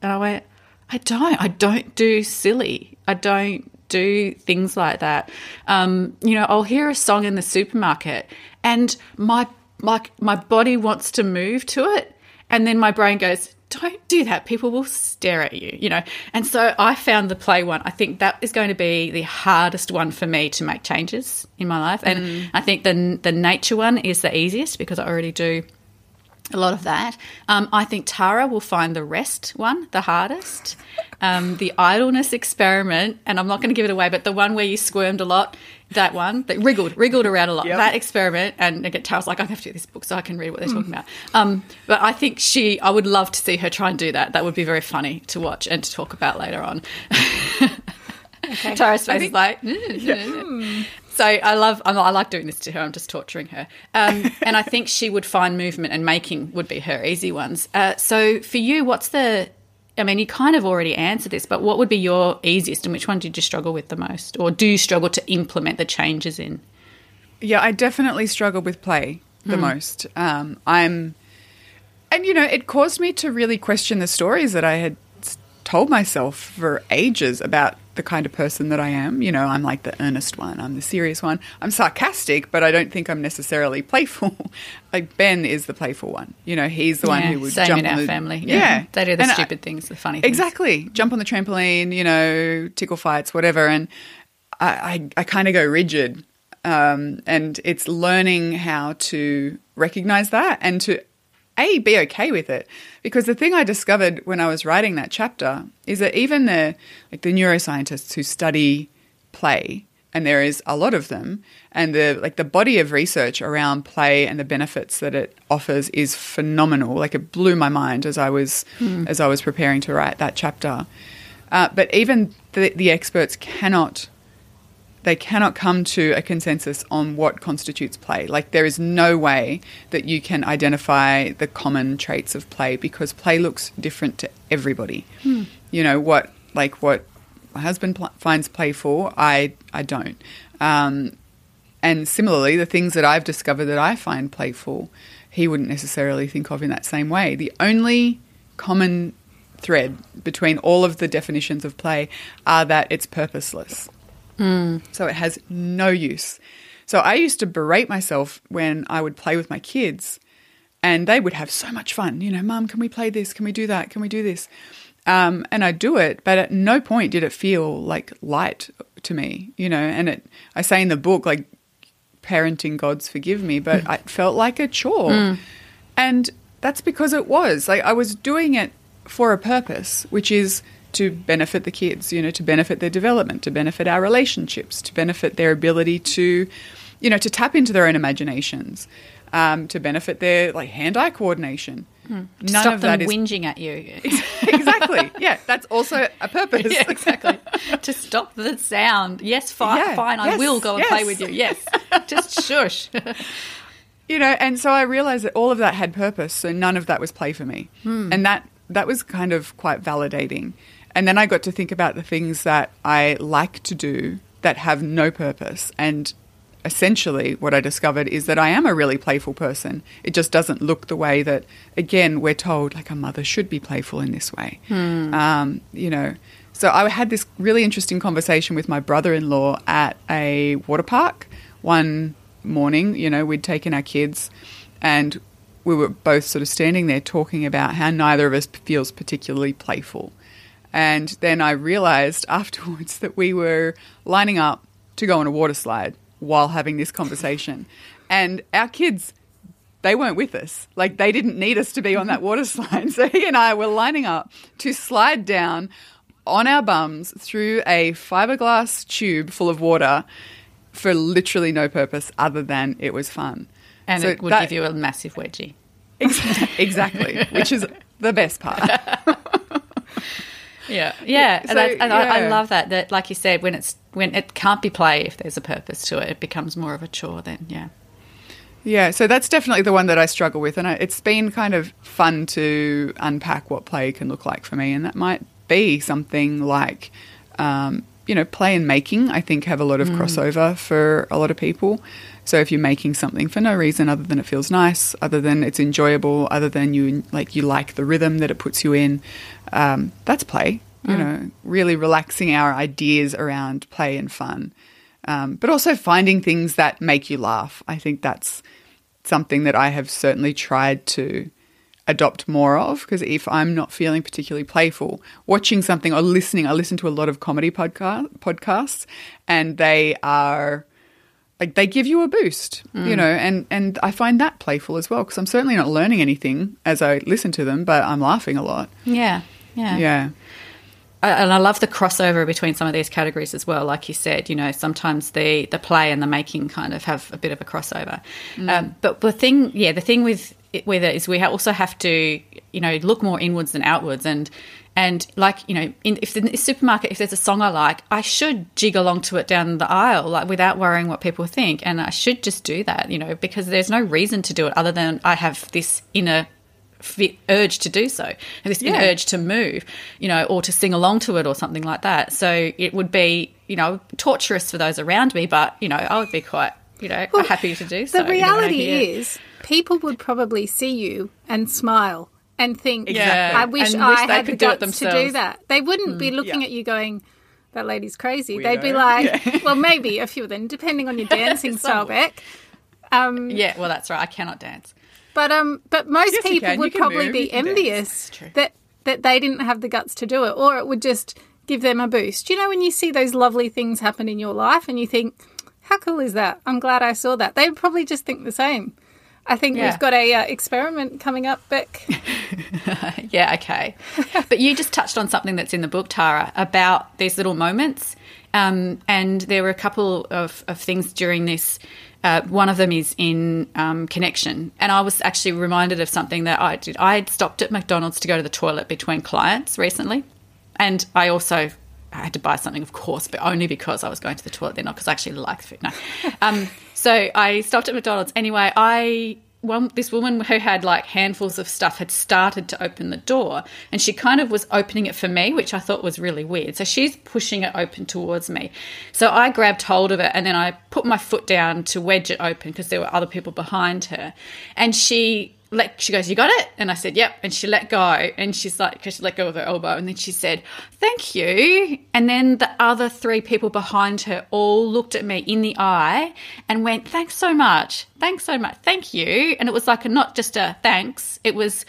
And I went, I don't. I don't do silly. I don't do things like that. Um, you know, I'll hear a song in the supermarket and my like my body wants to move to it and then my brain goes don't do that people will stare at you you know and so i found the play one i think that is going to be the hardest one for me to make changes in my life and i think the the nature one is the easiest because i already do a lot of that. Um, I think Tara will find the rest one the hardest. Um, the idleness experiment, and I'm not going to give it away, but the one where you squirmed a lot, that one, that wriggled, wriggled around a lot, Yep. that experiment. And again, Tara's like, I have to do this book so I can read what they're talking about. Um, but I think she, I would love to see her try and do that. That would be very funny to watch and to talk about later on. Tara's face is like, "Mm." So I love, I'm, I like doing this to her. I'm just torturing her. Um, and I think she would find movement and making would be her easy ones. Uh, so for you, what's the, I mean, you kind of already answered this, but what would be your easiest and which one did you struggle with the most? Or do you struggle to implement the changes in? Yeah, I definitely struggled with play the most. Um, I'm, and you know, it caused me to really question the stories that I had told myself for ages about the kind of person that I am. You know, I'm like the earnest one, I'm the serious one. I'm sarcastic, but I don't think I'm necessarily playful. like Ben is the playful one. You know, he's the one who would same jump in on our the, family. Yeah, They do the And I- stupid things, the funny things. Exactly. Jump on the trampoline, you know, tickle fights, whatever. And I, I, I kind of go rigid. Um, and it's learning how to recognize that and to a be okay with it. Because the thing i discovered when i was writing that chapter is that even the like the neuroscientists who study play and there is a lot of them and the like the body of research around play and the benefits that it offers is phenomenal. Like it blew my mind as i was as i was preparing to write that chapter. Uh, but even the, the experts cannot they cannot come to a consensus on what constitutes play. Like there is no way that you can identify the common traits of play because play looks different to everybody. You know what, like what my husband pl- finds playful, I I don't. Um, and similarly, the things that I've discovered that I find playful, he wouldn't necessarily think of in that same way. The only common thread between all of the definitions of play are that it's purposeless. Hmm. So it has no use. So I used to berate myself when I would play with my kids and they would have so much fun. You know, Mum, can we play this? Can we do that? Can we do this? Um, and I'd do it, but at no point did it feel like light to me, you know. And it, I say in the book, like, parenting gods forgive me, but hmm. it felt like a chore. Hmm. And that's because it was. Like, I was doing it for a purpose, which is to benefit the kids, you know, to benefit their development, to benefit our relationships, to benefit their ability to, you know, to tap into their own imaginations, um, to benefit their like hand-eye coordination. None Stop of them that is whinging at you. exactly. Yeah, that's also a purpose. yeah, exactly. to stop the sound. Yes, fine, Yeah, fine. I will go and play with you. Yes, just shush. you know and so i realized that all of that had purpose so none of that was play for me and that that was kind of quite validating and then i got to think about the things that i like to do that have no purpose. And essentially what i discovered is that i am a really playful person. It just doesn't look the way that again we're told like a mother should be playful in this way. Um, you know so i had this really interesting conversation with my brother-in-law at a water park one morning, you know, we'd taken our kids and we were both sort of standing there talking about how neither of us feels particularly playful. And then I realized afterwards that we were lining up to go on a water slide while having this conversation. And our kids, they weren't with us. Like they didn't need us to be on that water slide. So he and I were lining up to slide down on our bums through a fiberglass tube full of water for literally no purpose other than it was fun. And So it would that- give you a massive wedgie. exactly, which is the best part. Yeah, yeah, so, and, I, and I, I love that. That, like you said, when it's when it can't be play, if there's a purpose to it, it becomes more of a chore. Then, yeah, Yeah, so that's definitely the one that I struggle with, and I, it's been kind of fun to unpack what play can look like for me, and that might be something like, um, you know, play and making. I think have a lot of crossover for a lot of people. So if you're making something for no reason other than it feels nice, other than it's enjoyable, other than you like you like the rhythm that it puts you in, um, that's play. You know, really relaxing our ideas around play and fun um, but also finding things that make you laugh. I think that's something that I have certainly tried to adopt more of because if I'm not feeling particularly playful, watching something or listening, I listen to a lot of comedy podcast, podcasts and they are like they give you a boost, you know, and and I find that playful as well because I'm certainly not learning anything as I listen to them, but I'm laughing a lot. yeah, yeah. Yeah. I- and I love the crossover between some of these categories as well. Like you said, you know, sometimes the the play and the making kind of have a bit of a crossover. Um, but the thing, yeah, the thing with it, with it is we also have to, you know, look more inwards than outwards. And and like you know, in, if the supermarket, if there's a song I like, I should jig along to it down the aisle, like without worrying what people think. And I should just do that, you know, because there's no reason to do it other than I have this inner fit urge to do so, this Yeah. urge to move, you know, or to sing along to it or something like that. So it would be, you know, torturous for those around me, but you know, I would be quite, you know, happy to do so. The you know, reality is, people would probably see you and smile and think, Exactly. I wish And I wish had the guts to do that. They wouldn't be looking Yeah. at you going, that lady's crazy. They'd be Weirdo. like, well, maybe a few of them, depending on your dancing style, Beck. Um, yeah, well, that's right. I cannot dance. But um, but most Yes, people would probably move. be You can dance. envious that that they didn't have the guts to do it, or it would just give them a boost. You know, when you see those lovely things happen in your life, and you think, "How cool is that? I'm glad I saw that." They would probably just think the same. I think Yeah. we've got a uh, experiment coming up, Beck. Yeah, okay. but you just touched on something that's in the book, Tara, about these little moments. Um, and there were a couple of, of things during this. Uh, one of them is in um, connection. And I was actually reminded of something that I did. I had stopped at McDonald's to go to the toilet between clients recently. And I also I had to buy something, of course, but only because I was going to the toilet then, not because I actually liked food. No. Um, so I stopped at McDonald's. Anyway, I one this woman who had like handfuls of stuff had started to open the door and she kind of was opening it for me which i thought was really weird so she's pushing it open towards me so i grabbed hold of it and then i put my foot down to wedge it open because there were other people behind her and she let she goes you got it? And i said yep. And she let go. And she's like because she let go of her elbow. And then she said thank you. And then the other three people behind her all looked at me in the eye and went thanks so much. Thanks so much. Thank you. And it was like a, not just a thanks. It was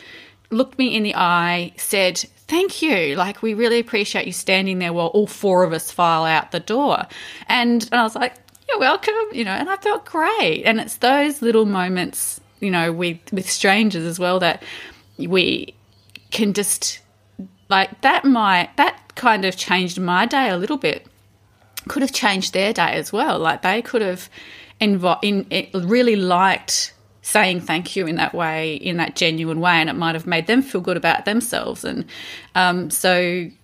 looked me in the eye said thank you. Like we really appreciate you standing there while all four of us file out the door. And, and i was like you're welcome you know and i felt great. And it's those little moments you know with with strangers as well that we can just like that might that kind of changed my day a little bit. Could have changed their day as well. Like they could have invo- in, it really liked saying thank you in that way in that genuine way and it might have made them feel good about themselves. And um, so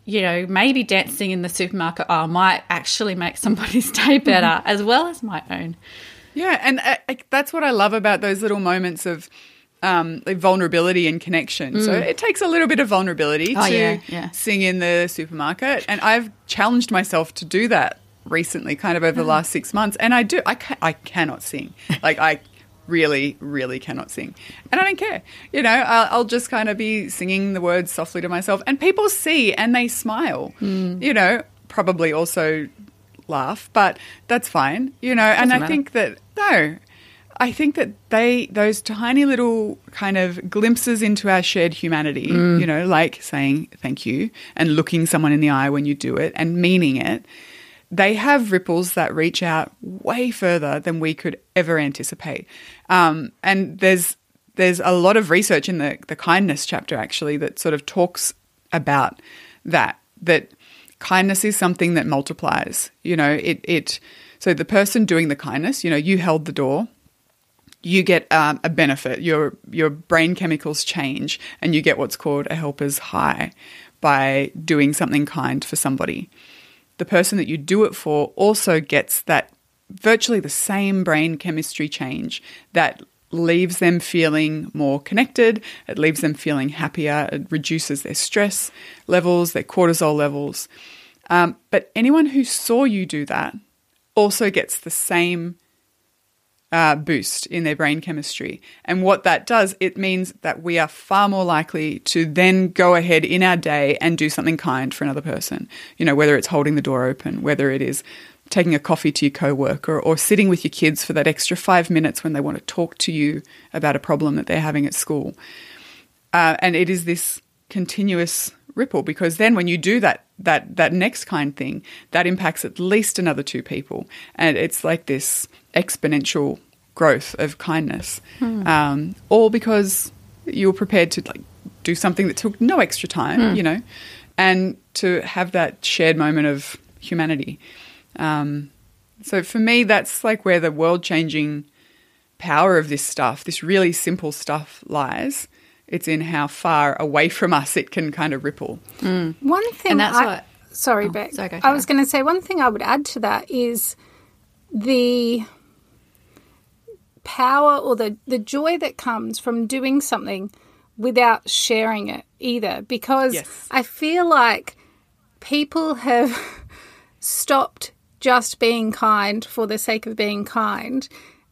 you know maybe dancing in the supermarket aisle might actually make somebody's day better as well as my own Yeah, and I, I, that's what I love about those little moments of um, like vulnerability and connection. So it takes a little bit of vulnerability Mm. Oh, to yeah, yeah. sing in the supermarket, and I've challenged myself to do that recently, kind of over the Mm. last six months. And I do. I ca- I cannot sing. Like I really, really cannot sing, and I don't care. You know, I'll, I'll just kind of be singing the words softly to myself, and people see and they smile. Mm. You know, probably also laugh, but that's fine. You know, and I matter. think that no. I think that they those tiny little kind of glimpses into our shared humanity, Mm. you know, like saying thank you and looking someone in the eye when you do it and meaning it, they have ripples that reach out way further than we could ever anticipate. Um, and there's there's a lot of research in the the kindness chapter actually that sort of talks about that that kindness is something that multiplies. You know, it it So the person doing the kindness, you know, you held the door, you get um, a benefit. Your your brain chemicals change, and you get what's called a helper's high by doing something kind for somebody. The person that you do it for also gets that virtually the same brain chemistry change that leaves them feeling more connected, it leaves them feeling happier, it reduces their stress levels, their cortisol levels. Um, but anyone who saw you do that also gets the same uh, boost in their brain chemistry. And what that does, it means that we are far more likely to then go ahead in our day and do something kind for another person. You know, whether it's holding the door open, whether it is taking a coffee to your coworker or sitting with your kids for that extra five minutes when they want to talk to you about a problem that they're having at school. Uh, and it is this continuous ripple because then when you do that that that next kind thing that impacts at least another two people and it's like this exponential growth of kindness hmm. um, all because you were prepared to like do something that took no extra time hmm. you know and to have that shared moment of humanity um, so for me, that's like where the world changing power of this stuff, this really simple stuff, lies. It's in how far away from us it can kind of ripple. Mm. One thing, and that's I, what. Sorry, oh, Beck. Sorry, I was going to say one thing I would add to that is the power or the, the joy that comes from doing something without sharing it either. Because yes. I feel like people have stopped just being kind for the sake of being kind.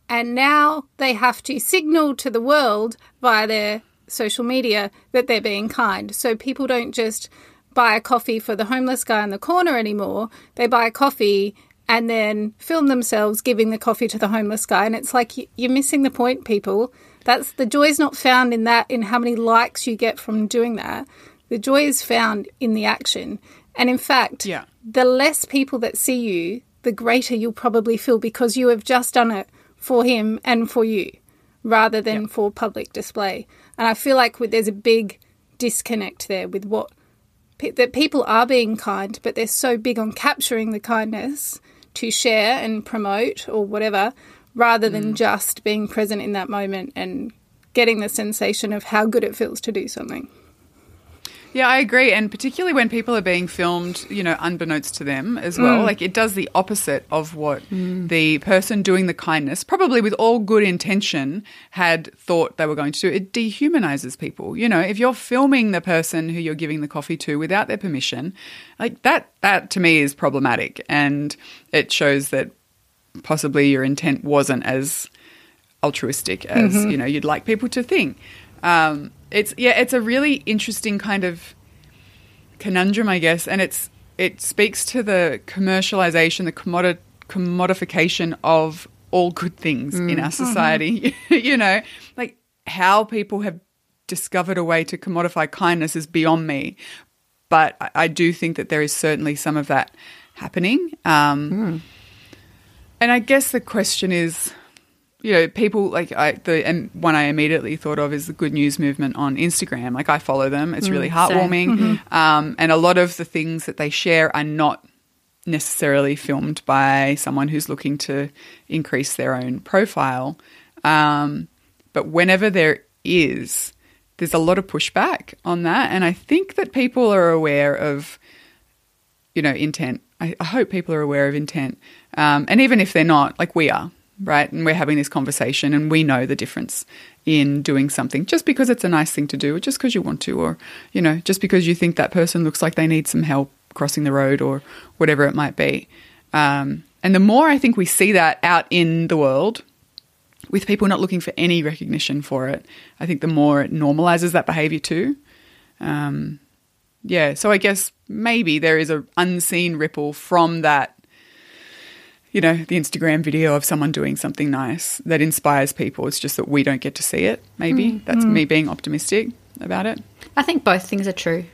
And now they have to signal to the world via their social media that they're being kind. So people don't just buy a coffee for the homeless guy in the corner anymore. They buy a coffee and then film themselves giving the coffee to the homeless guy. And it's like you're missing the point, people. That's the joy is not found in that, in how many likes you get from doing that. The joy is found in the action. And in fact, yeah. The less people that see you, the greater you'll probably feel because you have just done it for him and for you rather than yeah. for public display. And I feel like there's a big disconnect there with what that people are being kind, but they're so big on capturing the kindness to share and promote or whatever rather than mm. just being present in that moment and getting the sensation of how good it feels to do something. Yeah, I agree. And particularly when people are being filmed, you know, unbeknownst to them as well, mm. like it does the opposite of what mm. the person doing the kindness, probably with all good intention, had thought they were going to do. It dehumanizes people. You know, if you're filming the person who you're giving the coffee to without their permission, like that, that to me is problematic. And it shows that possibly your intent wasn't as altruistic as, mm-hmm. you know, you'd like people to think. Um, it's yeah, it's a really interesting kind of conundrum, I guess, and it's it speaks to the commercialization, the commodi- commodification of all good things mm. in our mm-hmm. society. Mm-hmm. you know, like how people have discovered a way to commodify kindness is beyond me, but I, I do think that there is certainly some of that happening. Um, mm. And I guess the question is you know, people like I the and one I immediately thought of is the Good News movement on Instagram. Like I follow them; it's mm, really heartwarming, mm-hmm. um, and a lot of the things that they share are not necessarily filmed by someone who's looking to increase their own profile. Um, but whenever there is, there's a lot of pushback on that, and I think that people are aware of, you know, intent. I, I hope people are aware of intent, um, and even if they're not, like we are, right? And we're having this conversation and we know the difference in doing something just because it's a nice thing to do or just because you want to or, you know, just because you think that person looks like they need some help crossing the road or whatever it might be. Um, and the more I think we see that out in the world with people not looking for any recognition for it, I think the more it normalizes that behavior too. Um, yeah, so I guess maybe there is an unseen ripple from that you know, the Instagram video of someone doing something nice that inspires people. It's just that we don't get to see it, maybe. Mm. That's mm. me being optimistic about it. I think both things are true.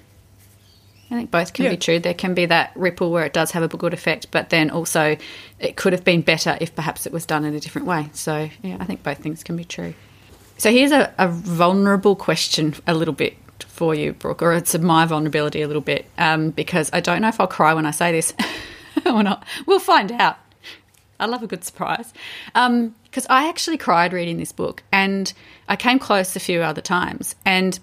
I think both can yeah. be true. There can be that ripple where it does have a good effect, but then also it could have been better if perhaps it was done in a different way. So, yeah, I think both things can be true. So, here's a, a vulnerable question a little bit for you, Brooke, or it's my vulnerability a little bit, um, because I don't know if I'll cry when I say this or not. We'll find out. I love a good surprise. Um, because I actually cried reading this book, and I came close a few other times, and.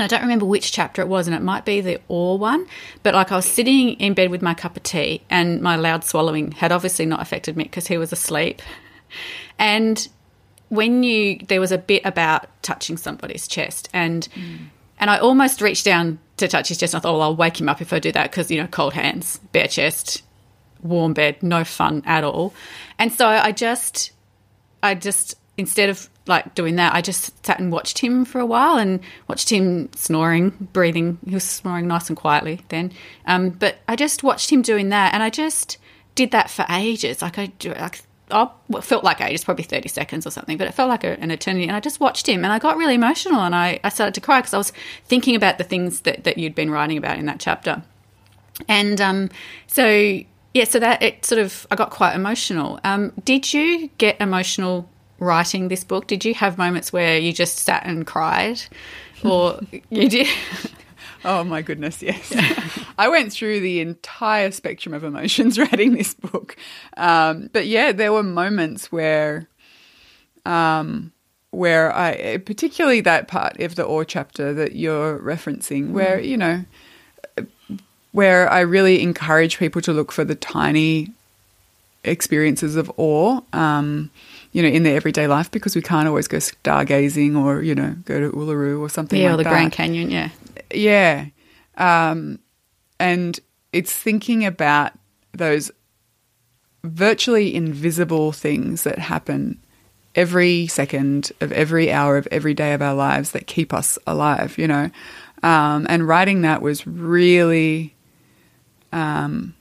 I don't remember which chapter it was, and it might be the awe one. But like I was sitting in bed with my cup of tea, and my loud swallowing had obviously not affected me because he was asleep. And when you there was a bit about touching somebody's chest, and mm. and I almost reached down to touch his chest. I thought, well, I'll wake him up if I do that because you know, cold hands, bare chest, warm bed, no fun at all. And so I just, I just instead of like doing that, I just sat and watched him for a while and watched him snoring, breathing. He was snoring nice and quietly then. Um, but I just watched him doing that, and I just did that for ages. Like I, like I felt like ages, probably 30 seconds or something, but it felt like a, an eternity. And I just watched him and I got really emotional and I, I started to cry because I was thinking about the things that, that you'd been writing about in that chapter. And um, so, yeah, so that it sort of, I got quite emotional. Um, did you get emotional writing this book? Did you have moments where you just sat and cried? Or you did? Oh my goodness, yes. I went through the entire spectrum of emotions writing this book. Um, but yeah, there were moments where, um, where I, particularly that part of the awe chapter that you're referencing, where, you know, where I really encourage people to look for the tiny experiences of awe, um, you know, in their everyday life because we can't always go stargazing or, you know, go to Uluru or something Yeah, like or the that. Grand Canyon, yeah. Yeah. Um, and it's thinking about those virtually invisible things that happen every second of every hour of every day of our lives that keep us alive, you know. Um, and writing that was really um,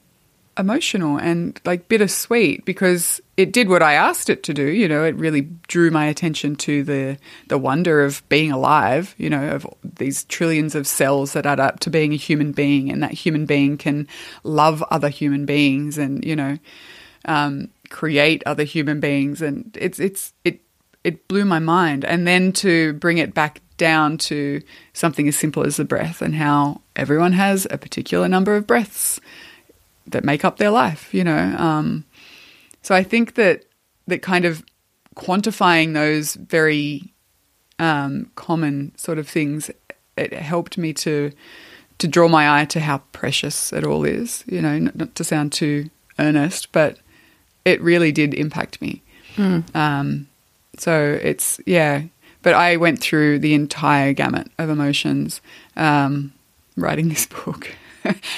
emotional and like bittersweet because it did what I asked it to do. You know, it really drew my attention to the the wonder of being alive. You know, of these trillions of cells that add up to being a human being, and that human being can love other human beings, and you know, um, create other human beings, and it's it's it it blew my mind. And then to bring it back down to something as simple as the breath and how everyone has a particular number of breaths that make up their life, you know. Um, so I think that that kind of quantifying those very um, common sort of things it helped me to to draw my eye to how precious it all is. You know, not, not to sound too earnest, but it really did impact me. Um, so it's yeah, but I went through the entire gamut of emotions um, writing this book,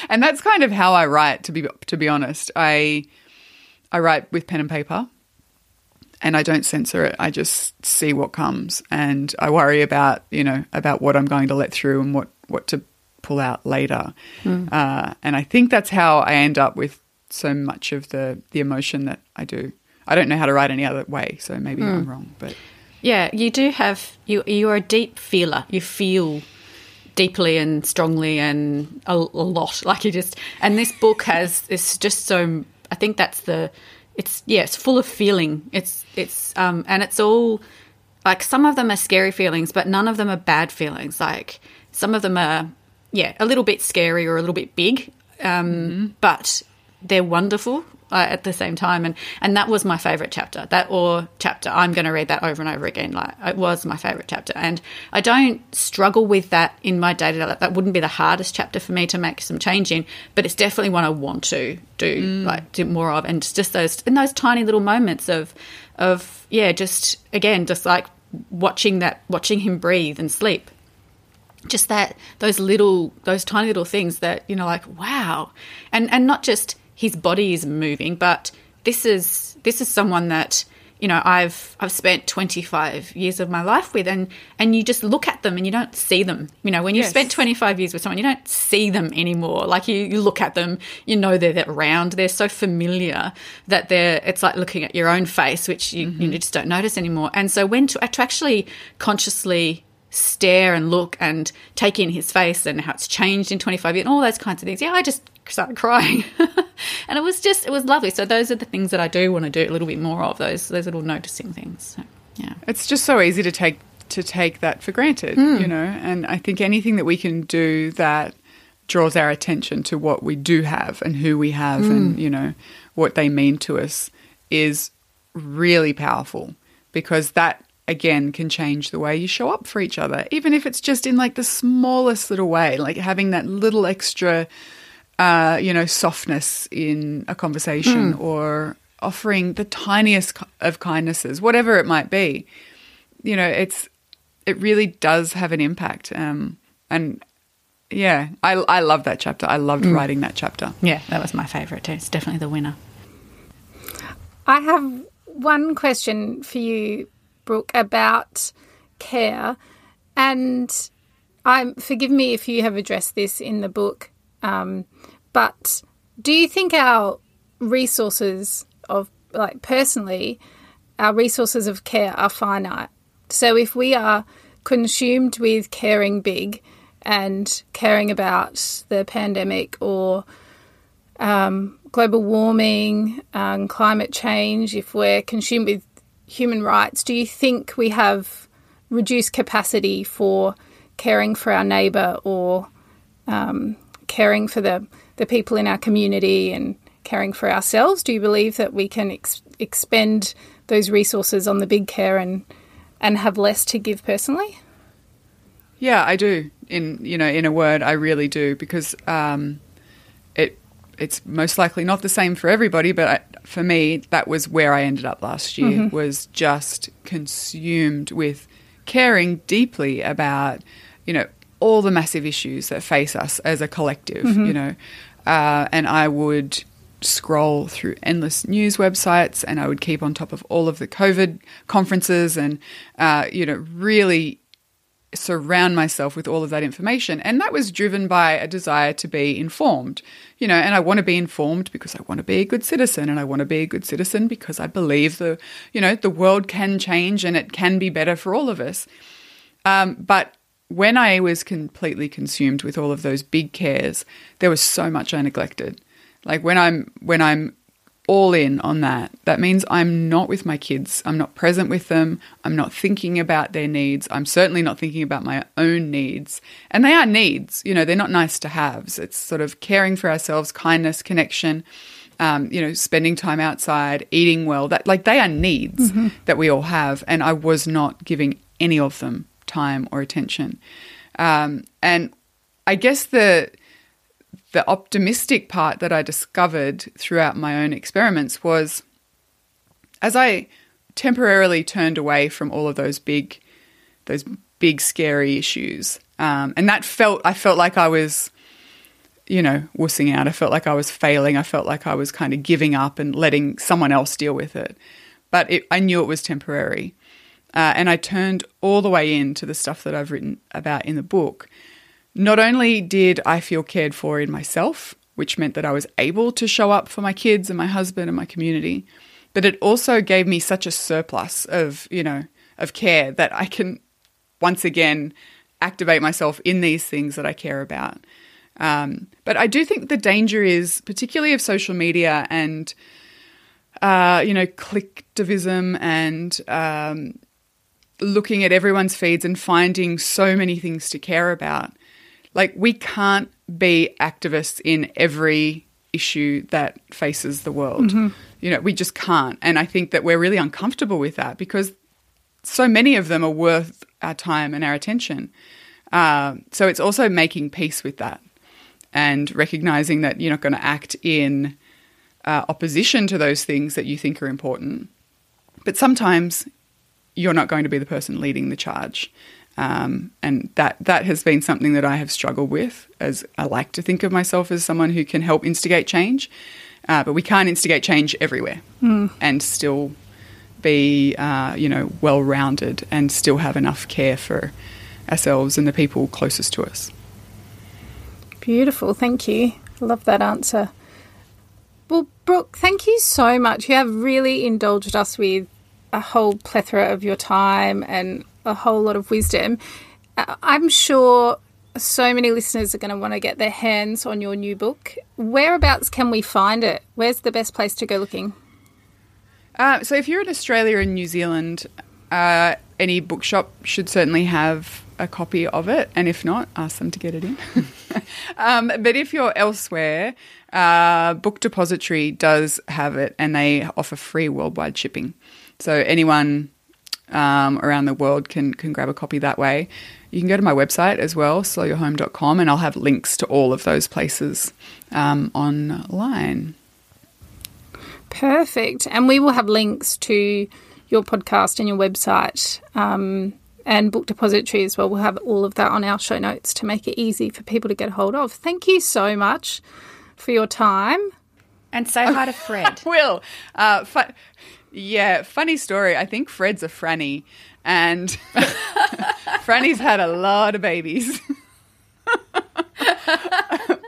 and that's kind of how I write. To be to be honest, I I write with pen and paper, and I don't censor it. I just see what comes, and I worry about you know about what I'm going to let through and what what to pull out later. Uh, and I think that's how I end up with so much of the the emotion that I do. I don't know how to write any other way, so maybe I'm wrong, but. Yeah, you do have you. You are a deep feeler. You feel deeply and strongly and a, a lot. Like you just. And this book has. It's just so. I think that's the. It's yeah. It's full of feeling. It's it's um and it's all like some of them are scary feelings, but none of them are bad feelings. Like some of them are yeah a little bit scary or a little bit big, um, but they're wonderful uh, at the same time. And and that was my favorite chapter. That awe chapter. I'm going to read that over and over again. Like it was my favorite chapter, and I don't struggle with that in my day to day. That wouldn't be the hardest chapter for me to make some change in, but it's definitely one I want to do like do more of. And it's just those in those tiny little moments of of yeah, just again, just like watching that, watching him breathe and sleep just that those little those tiny little things that you know like wow and and not just his body is moving but this is this is someone that you know I've I've spent 25 years of my life with and and you just look at them and you don't see them you know when you've Yes. spent 25 years with someone you don't see them anymore like you, you look at them you know they're that round they're so familiar that they're it's like looking at your own face which you, you mm-hmm. just don't notice anymore and so when to, to actually consciously stare and look and take in his face and how it's changed in 25 years and all those kinds of things. Yeah, I just started crying. and it was just, it was lovely. So those are the things that I do want to do a little bit more of, those, those little noticing things. So, yeah. It's just so easy to take to take that for granted, you hmm. know. And I think anything that we can do that draws our attention to what we do have and who we have, and hmm. you know what they mean to us, is really powerful because that again can change the way you show up for each other even if it's just in like the smallest little way like having that little extra uh, you know softness in a conversation or offering the tiniest of kindnesses whatever it might be you know it's it really does have an impact um, and yeah I, I love that chapter i loved writing that chapter Yeah, that was my favourite too. It's definitely the winner. I have one question for you, Brooke, about care. And I'm forgive me if you have addressed this in the book, um, but do you think our resources of like personally, our resources of care are finite? So if we are consumed with caring big and caring about the pandemic or um, global warming, um, climate change, if we're consumed with human rights, do you think we have reduced capacity for caring for our neighbour or um, caring for the, the people in our community and caring for ourselves? Do you believe that we can ex- expend those resources on the big care and and have less to give personally? Yeah, I do. In you know, in a word, I really do because um, it it's most likely not the same for everybody, but I, for me, that was where I ended up last year. Was just consumed with caring deeply about you know all the massive issues that face us as a collective. You know, uh, and I would scroll through endless news websites and I would keep on top of all of the COVID conferences and, uh, you know, really surround myself with all of that information. And that was driven by a desire to be informed, you know, and I want to be informed because I want to be a good citizen and I want to be a good citizen because I believe the, you know, the world can change and it can be better for all of us. Um, but when I was completely consumed with all of those big cares, there was so much I neglected. Like when I'm when I'm all in on that, that means I'm not with my kids. I'm not present with them. I'm not thinking about their needs. I'm certainly not thinking about my own needs. And they are needs, you know, they're not nice to haves. It's sort of caring for ourselves, kindness, connection, um, you know, spending time outside, eating well. That like they are needs that we all have. And I was not giving any of them time or attention. Um, and I guess the the optimistic part that I discovered throughout my own experiments was as I temporarily turned away from all of those big, those big scary issues, um, and that felt I felt like I was, you know, wussing out. I felt like I was failing. I felt like I was kind of giving up and letting someone else deal with it. But it, I knew it was temporary, uh, and I turned all the way into the stuff that I've written about in the book. Not only did I feel cared for in myself, which meant that I was able to show up for my kids and my husband and my community, but it also gave me such a surplus of, you know, of care that I can once again activate myself in these things that I care about. Um, but I do think the danger is, particularly of social media and, uh, you know, clicktivism and um, looking at everyone's feeds and finding so many things to care about. Like, we can't be activists in every issue that faces the world. You know, we just can't. And I think that we're really uncomfortable with that because so many of them are worth our time and our attention. Uh, so it's also making peace with that and recognizing that you're not going to act in uh, opposition to those things that you think are important. But sometimes you're not going to be the person leading the charge. Um, and that that has been something that I have struggled with, as I like to think of myself as someone who can help instigate change, uh, but we can't instigate change everywhere, and still be uh, you know well rounded and still have enough care for ourselves and the people closest to us. Beautiful, thank you. I love that answer. Well, Brooke, thank you so much. You have really indulged us with a whole plethora of your time and a whole lot of wisdom. Uh, I'm sure so many listeners are going to want to get their hands on your new book. Whereabouts can we find it? Where's the best place to go looking? Uh, so if you're in Australia and New Zealand, uh, any bookshop should certainly have a copy of it, and if not, ask them to get it in. um, but if you're elsewhere, uh, Book Depository does have it, and they offer free worldwide shipping. So anyone um, around the world can can grab a copy that way. You can go to my website as well, slowyourhome.com, and I'll have links to all of those places um, online. Perfect. And we will have links to your podcast and your website um, and book depository as well. We'll have all of that on our show notes to make it easy for people to get hold of. Thank you so much for your time. And say hi to Fred. Will, uh, fu- yeah, funny story. I think Fred's a Franny, and Franny's had a lot of babies.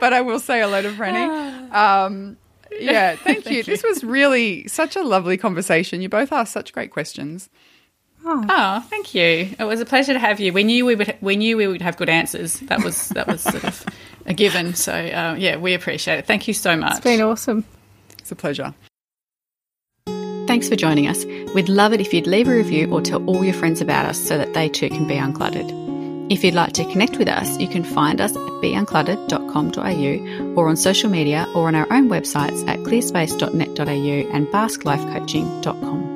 but I will say hello to Franny. Um, yeah, thank, you. This was really such a lovely conversation. You both asked such great questions. Oh, thank you. It was a pleasure to have you. We knew we would. We knew we would have good answers. That was that was sort of a given. So uh, yeah, we appreciate it. Thank you so much. It's been awesome. It's a pleasure. Thanks for joining us. We'd love it if you'd leave a review or tell all your friends about us so that they too can be uncluttered. If you'd like to connect with us, you can find us at beuncluttered.com.au or on social media or on our own websites at clearspace.net.au and basklifecoaching.com.